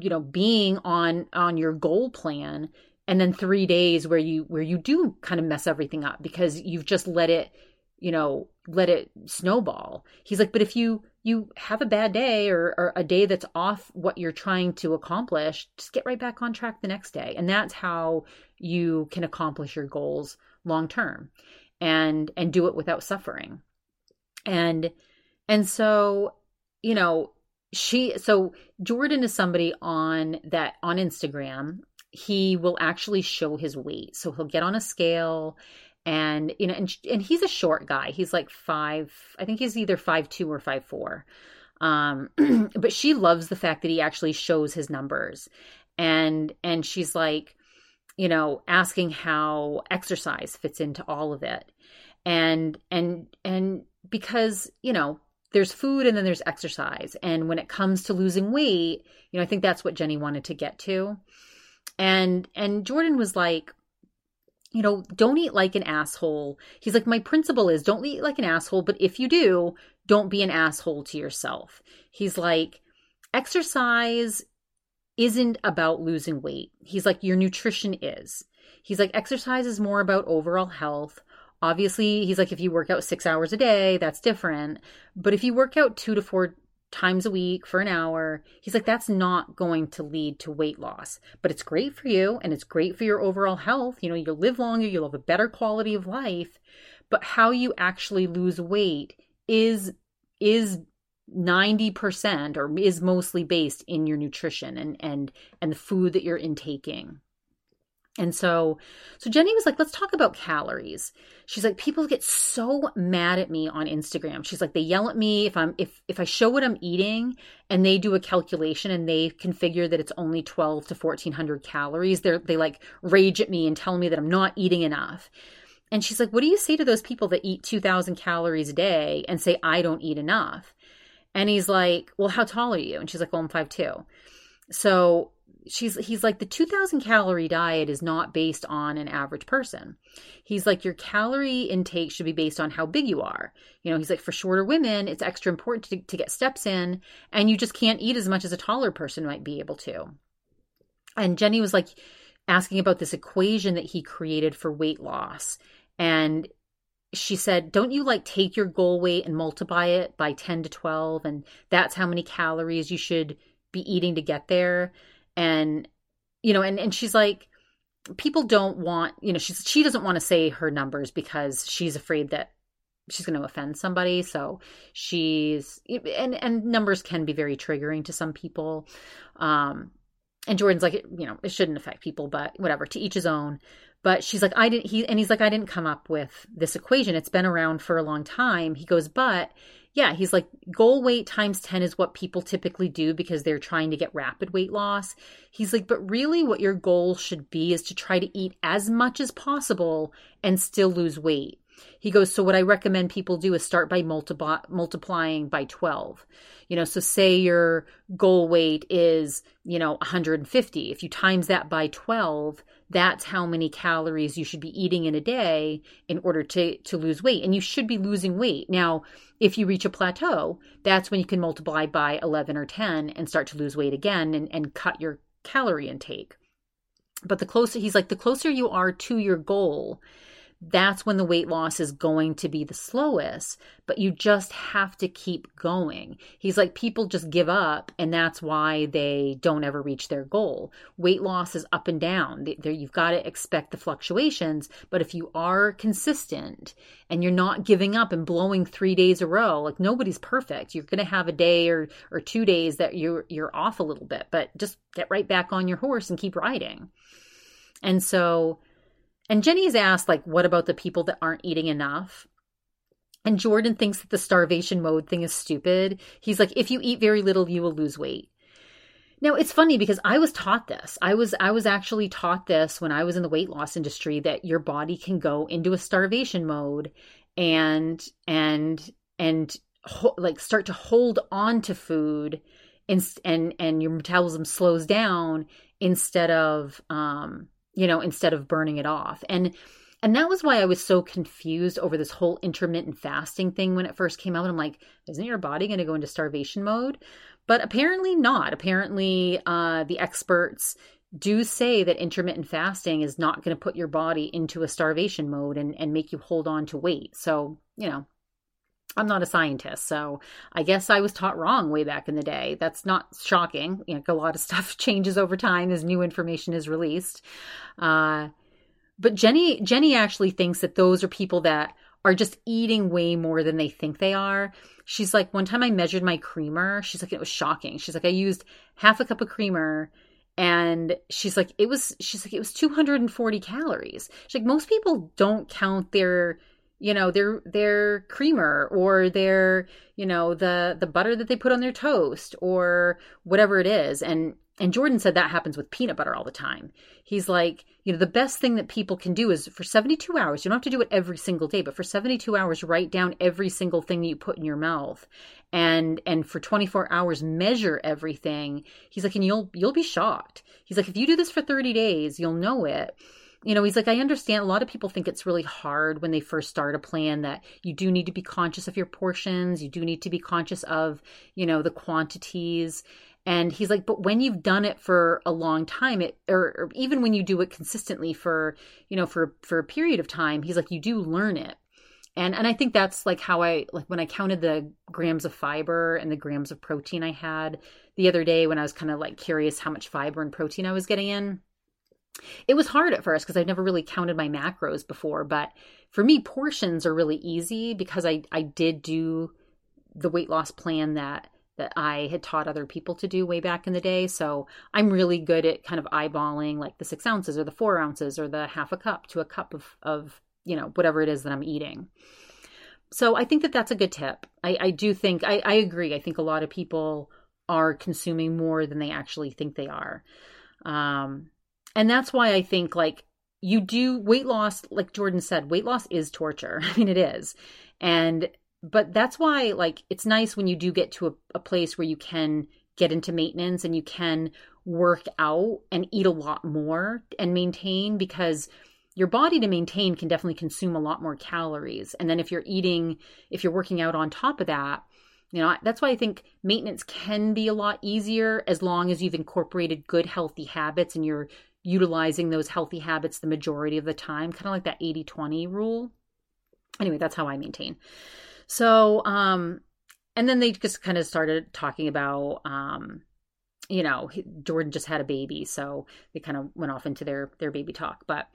A: you know being on on your goal plan and then three days where you where you do kind of mess everything up because you've just let it you know let it snowball he's like but if you you have a bad day or, or, a day that's off what you're trying to accomplish, just get right back on track the next day. And that's how you can accomplish your goals long term and and do it without suffering. And and so, you know, she so Jordan is somebody on that on Instagram. He will actually show his weight. So he'll get on a scale and you know and, and he's a short guy he's like five i think he's either five two or five four um [clears throat] but she loves the fact that he actually shows his numbers and and she's like you know asking how exercise fits into all of it and and and because you know there's food and then there's exercise and when it comes to losing weight you know i think that's what jenny wanted to get to and and jordan was like you know, don't eat like an asshole. He's like, my principle is don't eat like an asshole, but if you do, don't be an asshole to yourself. He's like, exercise isn't about losing weight. He's like, your nutrition is. He's like, exercise is more about overall health. Obviously, he's like, if you work out six hours a day, that's different. But if you work out two to four times a week for an hour. He's like, that's not going to lead to weight loss, but it's great for you and it's great for your overall health. You know, you'll live longer, you'll have a better quality of life, but how you actually lose weight is, is 90% or is mostly based in your nutrition and, and, and the food that you're intaking. And so, so Jenny was like, let's talk about calories. She's like, people get so mad at me on Instagram. She's like, they yell at me if I'm, if, if I show what I'm eating and they do a calculation and they configure that it's only 12 to 1400 calories, they're, they like rage at me and tell me that I'm not eating enough. And she's like, what do you say to those people that eat 2000 calories a day and say, I don't eat enough? And he's like, well, how tall are you? And she's like, well, I'm five two. So she's he's like the 2000 calorie diet is not based on an average person. He's like your calorie intake should be based on how big you are. You know he's like for shorter women it's extra important to, to get steps in and you just can't eat as much as a taller person might be able to. And jenny was like asking about this equation that he created for weight loss. And she said, Don't you like take your goal weight and multiply it by 10 to 12? And that's how many calories you should be eating to get there and you know and and she's like people don't want you know she's she doesn't want to say her numbers because she's afraid that she's going to offend somebody. So she's and and numbers can be very triggering to some people. Um and jordan's like you know it shouldn't affect people but whatever to each his own. But she's like i didn't he and he's like i didn't come up with this equation. It's been around for a long time. He goes but yeah, he's like goal weight times 10 is what people typically do because they're trying to get rapid weight loss. He's like, but really what your goal should be is to try to eat as much as possible and still lose weight. He goes, so what I recommend people do is start by multiply, multiplying by 12. You know, so say your goal weight is, you know, 150. If you times that by 12, that's how many calories you should be eating in a day in order to to lose weight and you should be losing weight. Now if you reach a plateau that's when you can multiply by 11 or 10 and start to lose weight again and, and cut your calorie intake. But the closer he's like the closer you are to your goal that's when the weight loss is going to be the slowest, but you just have to keep going. He's like, people just give up, and that's why they don't ever reach their goal. Weight loss is up and down. You've got to expect the fluctuations, but if you are consistent and you're not giving up and blowing three days a row, like nobody's perfect. You're going to have a day or, or two days that you're, you're off a little bit, but just get right back on your horse and keep riding. And so, and Jenny's asked, like, what about the people that aren't eating enough? And Jordan thinks that the starvation mode thing is stupid. He's like, if you eat very little, you will lose weight. Now it's funny because I was taught this. I was I was actually taught this when I was in the weight loss industry that your body can go into a starvation mode and and and ho- like start to hold on to food and and and your metabolism slows down instead of um you know, instead of burning it off. And and that was why I was so confused over this whole intermittent fasting thing when it first came out. I'm like, isn't your body going to go into starvation mode? But apparently not. Apparently, uh, the experts do say that intermittent fasting is not going to put your body into a starvation mode and, and make you hold on to weight. So, you know, I'm not a scientist, so I guess I was taught wrong way back in the day. That's not shocking. You know, a lot of [laughs] stuff changes over time as new information is released. Uh, but Jenny, Jenny actually thinks that those are people that are just eating way more than they think they are. She's like, one time I measured my creamer. She's like, it was shocking. She's like, I used half a cup of creamer and she's like, it was, she's like, it was 240 calories. She's like, most people don't count their, you know, their, their creamer or their, you know, the, the butter that they put on their toast or whatever it is. And, and Jordan said that happens with peanut butter all the time. He's like, you know, the best thing that people can do is for 72 hours, you don't have to do it every single day, but for 72 hours, write down every single thing you put in your mouth. And and for 24 hours measure everything. He's like, and you'll you'll be shocked. He's like, if you do this for 30 days, you'll know it you know, he's like, I understand a lot of people think it's really hard when they first start a plan that you do need to be conscious of your portions. You do need to be conscious of, you know, the quantities. And he's like, but when you've done it for a long time, it or, or even when you do it consistently for, you know, for for a period of time, he's like, you do learn it. And and I think that's like how I like when I counted the grams of fiber and the grams of protein I had the other day when I was kind of like curious how much fiber and protein I was getting in. It was hard at first because I've never really counted my macros before, but for me portions are really easy because I I did do the weight loss plan that that I had taught other people to do way back in the day. So I'm really good at kind of eyeballing like the six ounces or the four ounces or the half a cup to a cup of, of you know, whatever it is that I'm eating. So I think that that's a good tip. I, I do think, I, I agree. I think a lot of people are consuming more than they actually think they are. Um, and that's why I think like you do weight loss, like Jordan said, weight loss is torture. [laughs] I mean, it is. And but that's why like it's nice when you do get to a, a place where you can get into maintenance and you can work out and eat a lot more and maintain because your body to maintain can definitely consume a lot more calories and then if you're eating if you're working out on top of that you know that's why i think maintenance can be a lot easier as long as you've incorporated good healthy habits and you're utilizing those healthy habits the majority of the time kind of like that 80-20 rule anyway that's how i maintain so, um, and then they just kind of started talking about, um, you know, Jordan just had a baby, so they kind of went off into their their baby talk. But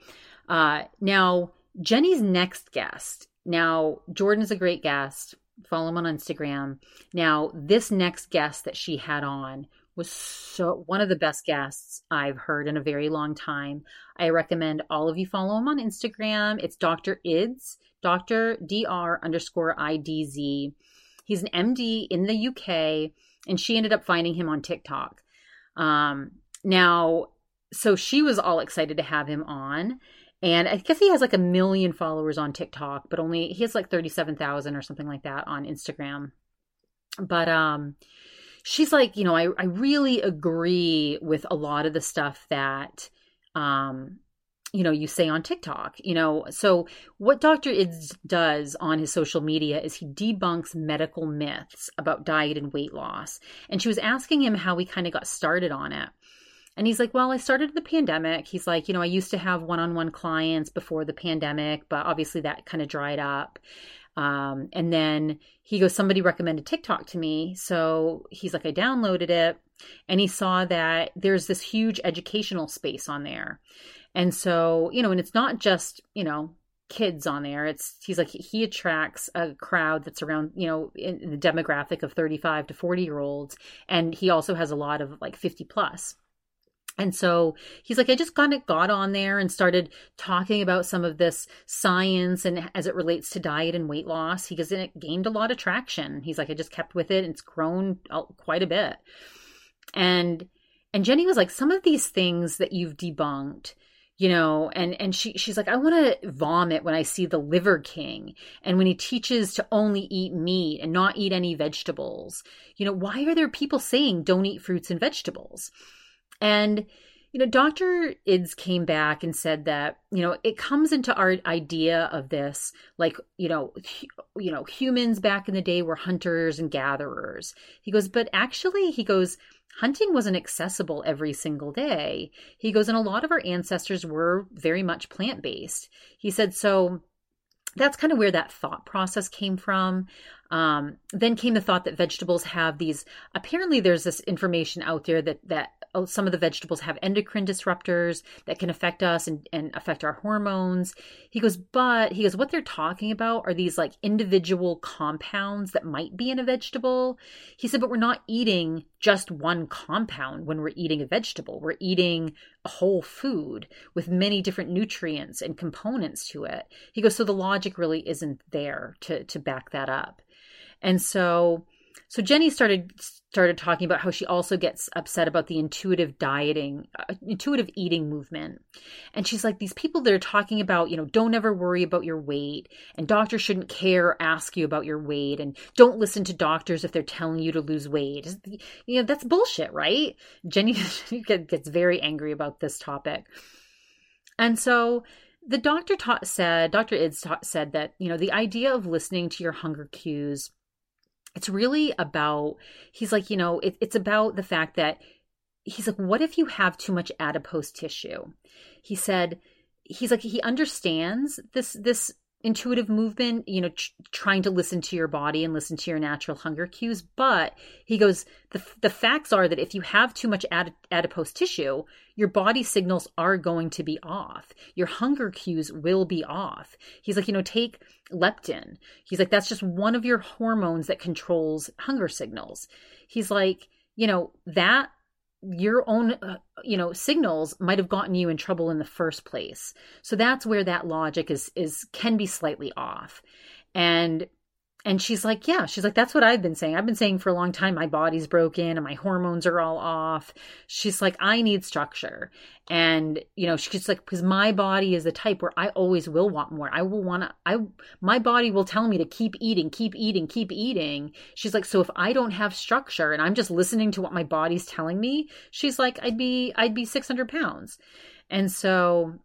A: uh, now Jenny's next guest. Now Jordan's a great guest. Follow him on Instagram. Now this next guest that she had on was so one of the best guests I've heard in a very long time. I recommend all of you follow him on Instagram. It's Dr. Idz. Dr. Dr. underscore IDZ. He's an MD in the UK, and she ended up finding him on TikTok. Um, now, so she was all excited to have him on. And I guess he has like a million followers on TikTok, but only he has like 37,000 or something like that on Instagram. But um she's like, you know, I I really agree with a lot of the stuff that um you know you say on TikTok you know? So what Dr. Idz does on his social media is he debunks medical myths about diet and weight loss. And she was asking him how he kind of got started on it. And he's like well I started the pandemic. He's like you know I used to have one-on-one clients before the pandemic but obviously that kind of dried up um, and then he goes somebody recommended TikTok to me so he's like I downloaded it and he saw that there's this huge educational space on there and so, you know, and it's not just, you know, kids on there. It's he's like he attracts a crowd that's around, you know, in the demographic of 35 to 40 year olds and he also has a lot of like 50 plus. And so he's like, I just kind of got on there and started talking about some of this science and as it relates to diet and weight loss. He goes, and it gained a lot of traction. He's like, I just kept with it and it's grown quite a bit. And and Jenny was like, some of these things that you've debunked, you know and and she she's like i want to vomit when i see the liver king and when he teaches to only eat meat and not eat any vegetables you know why are there people saying don't eat fruits and vegetables and you know dr Idz came back and said that you know it comes into our idea of this like you know hu- you know humans back in the day were hunters and gatherers he goes but actually he goes hunting wasn't accessible every single day. He goes, and a lot of our ancestors were very much plant based. He said, so that's kind of where that thought process came from. Um, then came the thought that vegetables have these. Apparently, there's this information out there that that oh, some of the vegetables have endocrine disruptors that can affect us and, and affect our hormones. He goes, but he goes, what they're talking about are these like individual compounds that might be in a vegetable. He said, but we're not eating just one compound when we're eating a vegetable. We're eating a whole food with many different nutrients and components to it. He goes, so the logic really isn't there to to back that up. And so so Jenny started started talking about how she also gets upset about the intuitive dieting, uh, intuitive eating movement. And she's like these people that are talking about, you know, don't ever worry about your weight and doctors shouldn't care ask you about your weight and don't listen to doctors if they're telling you to lose weight. You know, that's bullshit, right? Jenny [laughs] gets very angry about this topic. And so the doctor taught, said, Dr. Idz said that, you know, the idea of listening to your hunger cues it's really about he's like you know it, it's about the fact that he's like what if you have too much adipose tissue he said he's like he understands this this intuitive movement, you know, tr- trying to listen to your body and listen to your natural hunger cues. But he goes, the, the facts are that if you have too much ad- adipose tissue, your body signals are going to be off. Your hunger cues will be off. He's like, you know, take leptin. He's like, that's just one of your hormones that controls hunger signals. He's like, you know, that your own uh, you know signals might have gotten you in trouble in the first place so that's where that logic is is can be slightly off and and she's like, Yeah, she's like, That's what I've been saying. I've been saying for a long time, my body's broken and my hormones are all off. She's like, I need structure. And, you know, she's like, Because my body is the type where I always will want more. I will want to, I, my body will tell me to keep eating, keep eating, keep eating. She's like, So if I don't have structure and I'm just listening to what my body's telling me, she's like, I'd be, I'd be 600 pounds. And so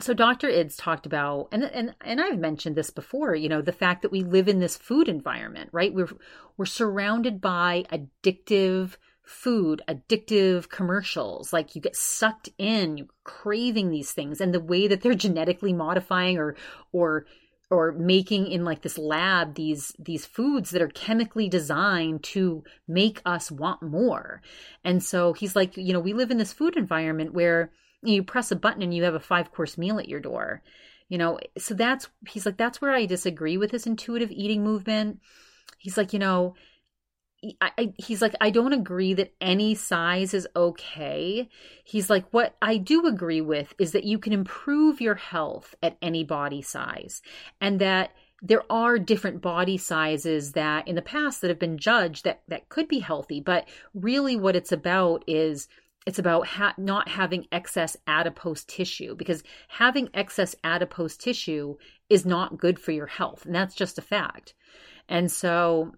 A: so Dr. Idz talked about and and and I've mentioned this before, you know, the fact that we live in this food environment, right? We're we're surrounded by addictive food, addictive commercials. Like you get sucked in, you're craving these things and the way that they're [laughs] genetically modifying or or or making in like this lab these these foods that are chemically designed to make us want more. And so he's like, you know, we live in this food environment where you press a button and you have a five course meal at your door. You know so that's he's like that's where i disagree with this intuitive eating movement. He's like you know I, I, he's like i don't agree that any size is okay. He's like what i do agree with is that you can improve your health at any body size and that there are different body sizes that in the past that have been judged that that could be healthy. But really what it's about is it's about ha- not having excess adipose tissue because having excess adipose tissue is not good for your health and that's just a fact. And so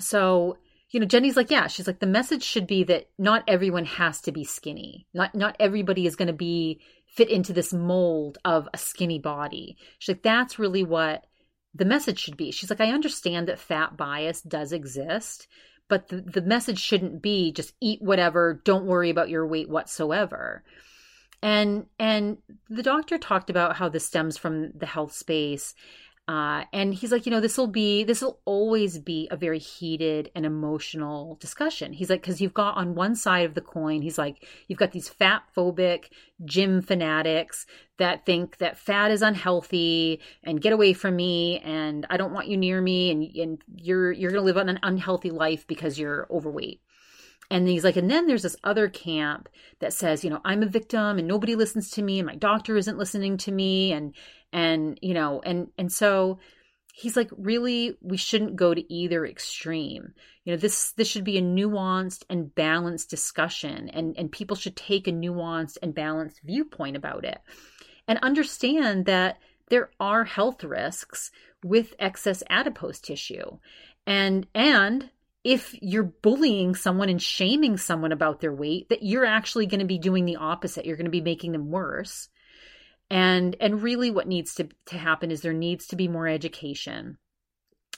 A: so you know jenny's like yeah she's like the message should be that not everyone has to be skinny. Not not everybody is going to be fit into this mold of a skinny body. She's like that's really what the message should be. She's like i understand that fat bias does exist but the, the message shouldn't be just eat whatever don't worry about your weight whatsoever. And and the doctor talked about how this stems from the health space uh, and he's like, you know, this will be, this will always be a very heated and emotional discussion. He's like, because you've got on one side of the coin, he's like, you've got these fat phobic gym fanatics that think that fat is unhealthy and get away from me and I don't want you near me and, and you're you're gonna live an unhealthy life because you're overweight. And he's like, and then there's this other camp that says, you know, I'm a victim and nobody listens to me and my doctor isn't listening to me. And and you know and and so he's like really we shouldn't go to either extreme. You know this this should be a nuanced and balanced discussion and and people should take a nuanced and balanced viewpoint about it and understand that there are health risks with excess adipose tissue. And and if you're bullying someone and shaming someone about their weight that you're actually going to be doing the opposite. You're going to be making them worse. And and really what needs to to happen is there needs to be more education.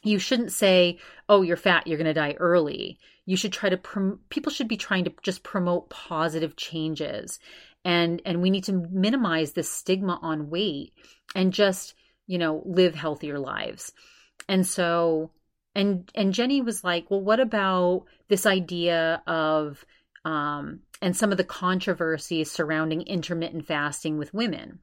A: You shouldn't say oh you're fat you're going to die early. You should try to prom- people should be trying to just promote positive changes. And and we need to minimize the stigma on weight and just you know, live healthier lives. And so and and Jenny was like, "Well, what about this idea of um and some of the controversies surrounding intermittent fasting with women?"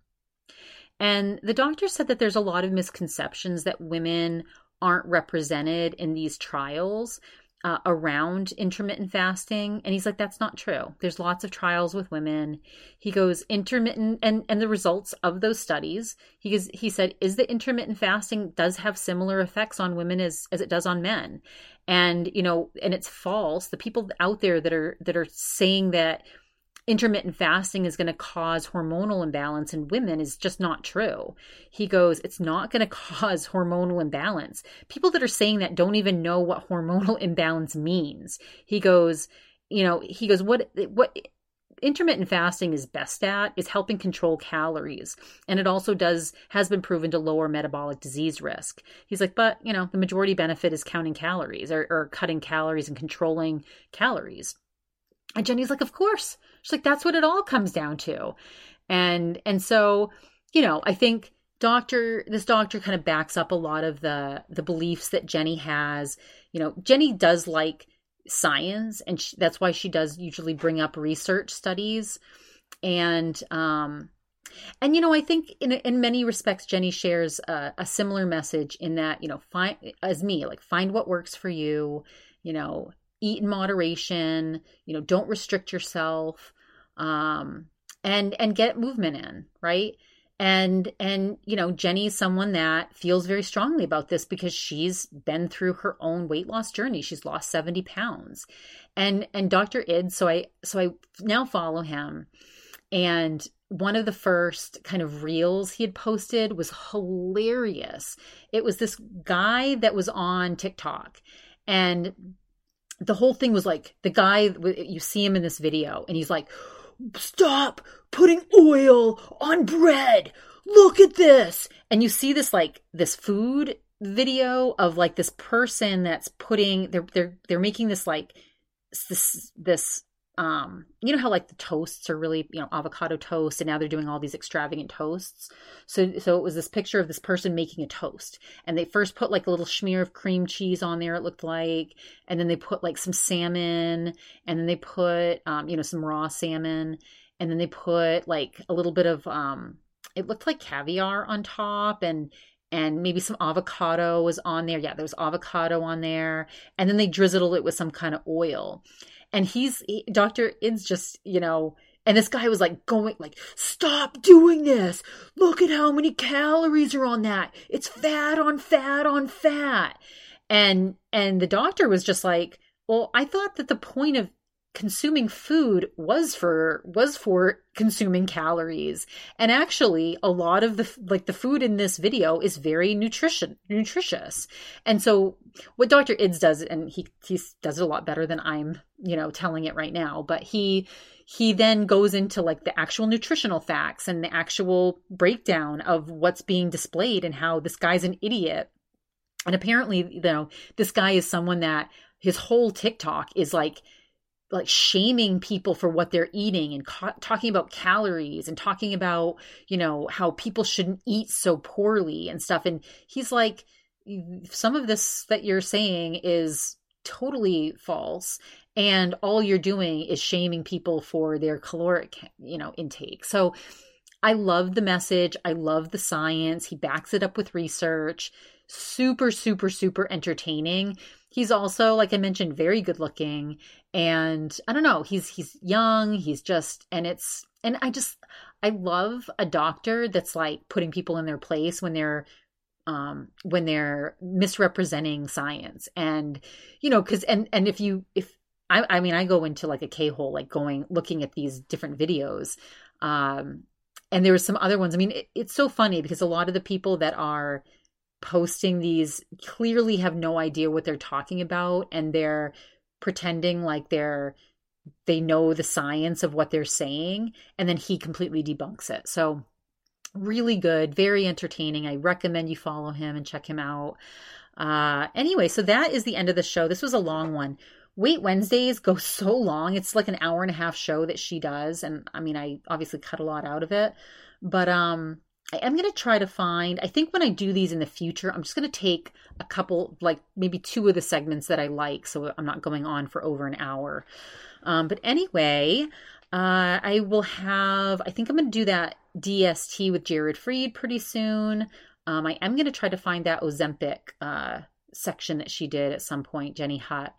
A: And the doctor said that there's a lot of misconceptions that women aren't represented in these trials uh, around intermittent fasting and he's like that's not true. There's lots of trials with women. He goes intermittent and and the results of those studies he goes he said is the intermittent fasting does have similar effects on women as as it does on men? And you know and it's false. The people out there that are that are saying that intermittent fasting is going to cause hormonal imbalance in women is just not true. He goes, it's not going [laughs] to cause hormonal imbalance. People that are saying that don't even know what hormonal [laughs] imbalance means. He goes, you know, he goes, what, what, intermittent fasting is best at is helping control calories and it also does has been proven to lower metabolic disease risk he's like but you know the majority benefit is counting calories or, or cutting calories and controlling calories and jenny's like of course She's like, that's what it all comes down to. And and so, you know, I think doctor this doctor kind of backs up a lot of the the beliefs that Jenny has. You know, Jenny does like science and she, that's why she does usually bring up research studies and um and you know i think in in many respects jenny shares a, a, similar message in that you know find as me like find what works for you you know eat in moderation you know don't restrict yourself um and and get movement in right? And and you know jenny's someone that feels very strongly about this because she's been through her own weight loss journey. She's lost 70 pounds. And and dr id so i so i now follow him. And one of the first kind of reels he had posted was hilarious. It was this guy that was on tiktok and the whole thing was like the guy you see him in this video and he's like stop putting oil on bread. Look at this. And you see this like this food video of like this person that's putting they're they're they're making this like this this um you know how like the toasts are really you know avocado toast and now they're doing all these extravagant toasts so so it was this picture of this person making a toast and they first put like a little smear of cream cheese on there it looked like and then they put like some salmon and then they put um you know some raw salmon and then they put like a little bit of um it looked like caviar on top and and maybe some avocado was on there. Yeah, there was avocado on there. And then they drizzled it with some kind of oil and he's he, Dr. Idz just, you know, and this guy was like going like, stop doing this. Look at how many calories are on that. It's fat on fat on fat. And and the doctor was just like, well, I thought that the point of consuming food was for was for consuming calories. And actually a lot of the like the food in this video is very nutrition nutritious. And so what dr Idz does and he he does it a lot better than i'm you know telling it right now but he he then goes into like the actual nutritional facts and the actual breakdown of what's being displayed and how this guy's an idiot. And apparently you know this guy is someone that his whole tiktok is like like shaming people for what they're eating and ca- talking about calories and talking about you know how people shouldn't eat so poorly and stuff. And he's like some of this that you're saying is totally false and all you're doing is shaming people for their caloric you know intake. So i love the message. I love the science. He backs it up with research. Super super super entertaining he's also like i mentioned very good looking and i don't know he's he's young he's just and it's and i just i love a doctor that's like putting people in their place when they're um when they're misrepresenting science. And you know because and and if you if I, I mean i go into like a k-hole like going looking at these different videos um and there were some other ones. I mean it, it's so funny because a lot of the people that are posting these clearly have no idea what they're talking about and they're pretending like they're they know the science of what they're saying and then he completely debunks it so really good very entertaining i recommend you follow him and check him out uh anyway so that is the end of the show this was a long one Weight Wednesdays go [laughs] so long. It's like an hour and a half show that she does. And I mean, I obviously cut a lot out of it. But um I am going to try to find, I think when I do these in the future, I'm just going to take a couple, like maybe two of the segments that I like. So I'm not going on for over an hour. Um, but anyway, uh, I will have, I think I'm going to do that DST with Jared Freid pretty soon. Um, I am going to try to find that Ozempic uh, section that she did at some point, Jenny Hutt.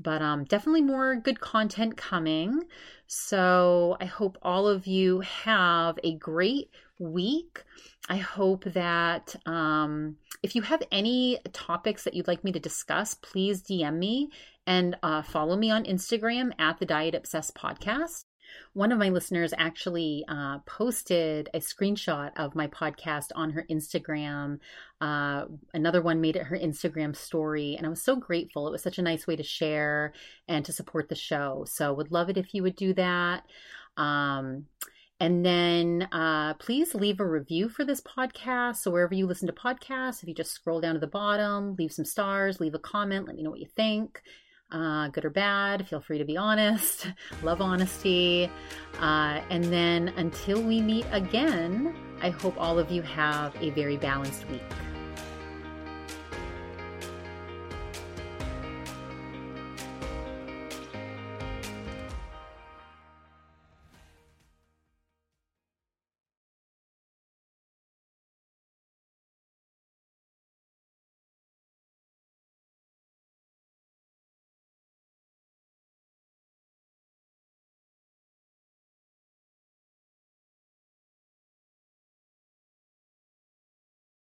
A: But um, definitely more good content coming. So I hope all of you have a great week. I hope that um, if you have any topics that you'd like me to discuss, please DM me and uh, follow me on Instagram at the Diet Obsessed Podcast. One of my listeners actually uh, posted a screenshot of my podcast on her Instagram. Uh, another one made it her Instagram story, and I was so grateful. It was such a nice way to share and to support the show. So, would love it if you would do that. Um, and then uh, please leave a review for this podcast. So, wherever you listen to podcasts, if you just scroll down to the bottom, leave some stars, leave a comment, let me know what you think uh, good or bad. Feel free to be honest. [laughs] Love honesty. Uh, and then until we meet again, I hope all of you have a very balanced week.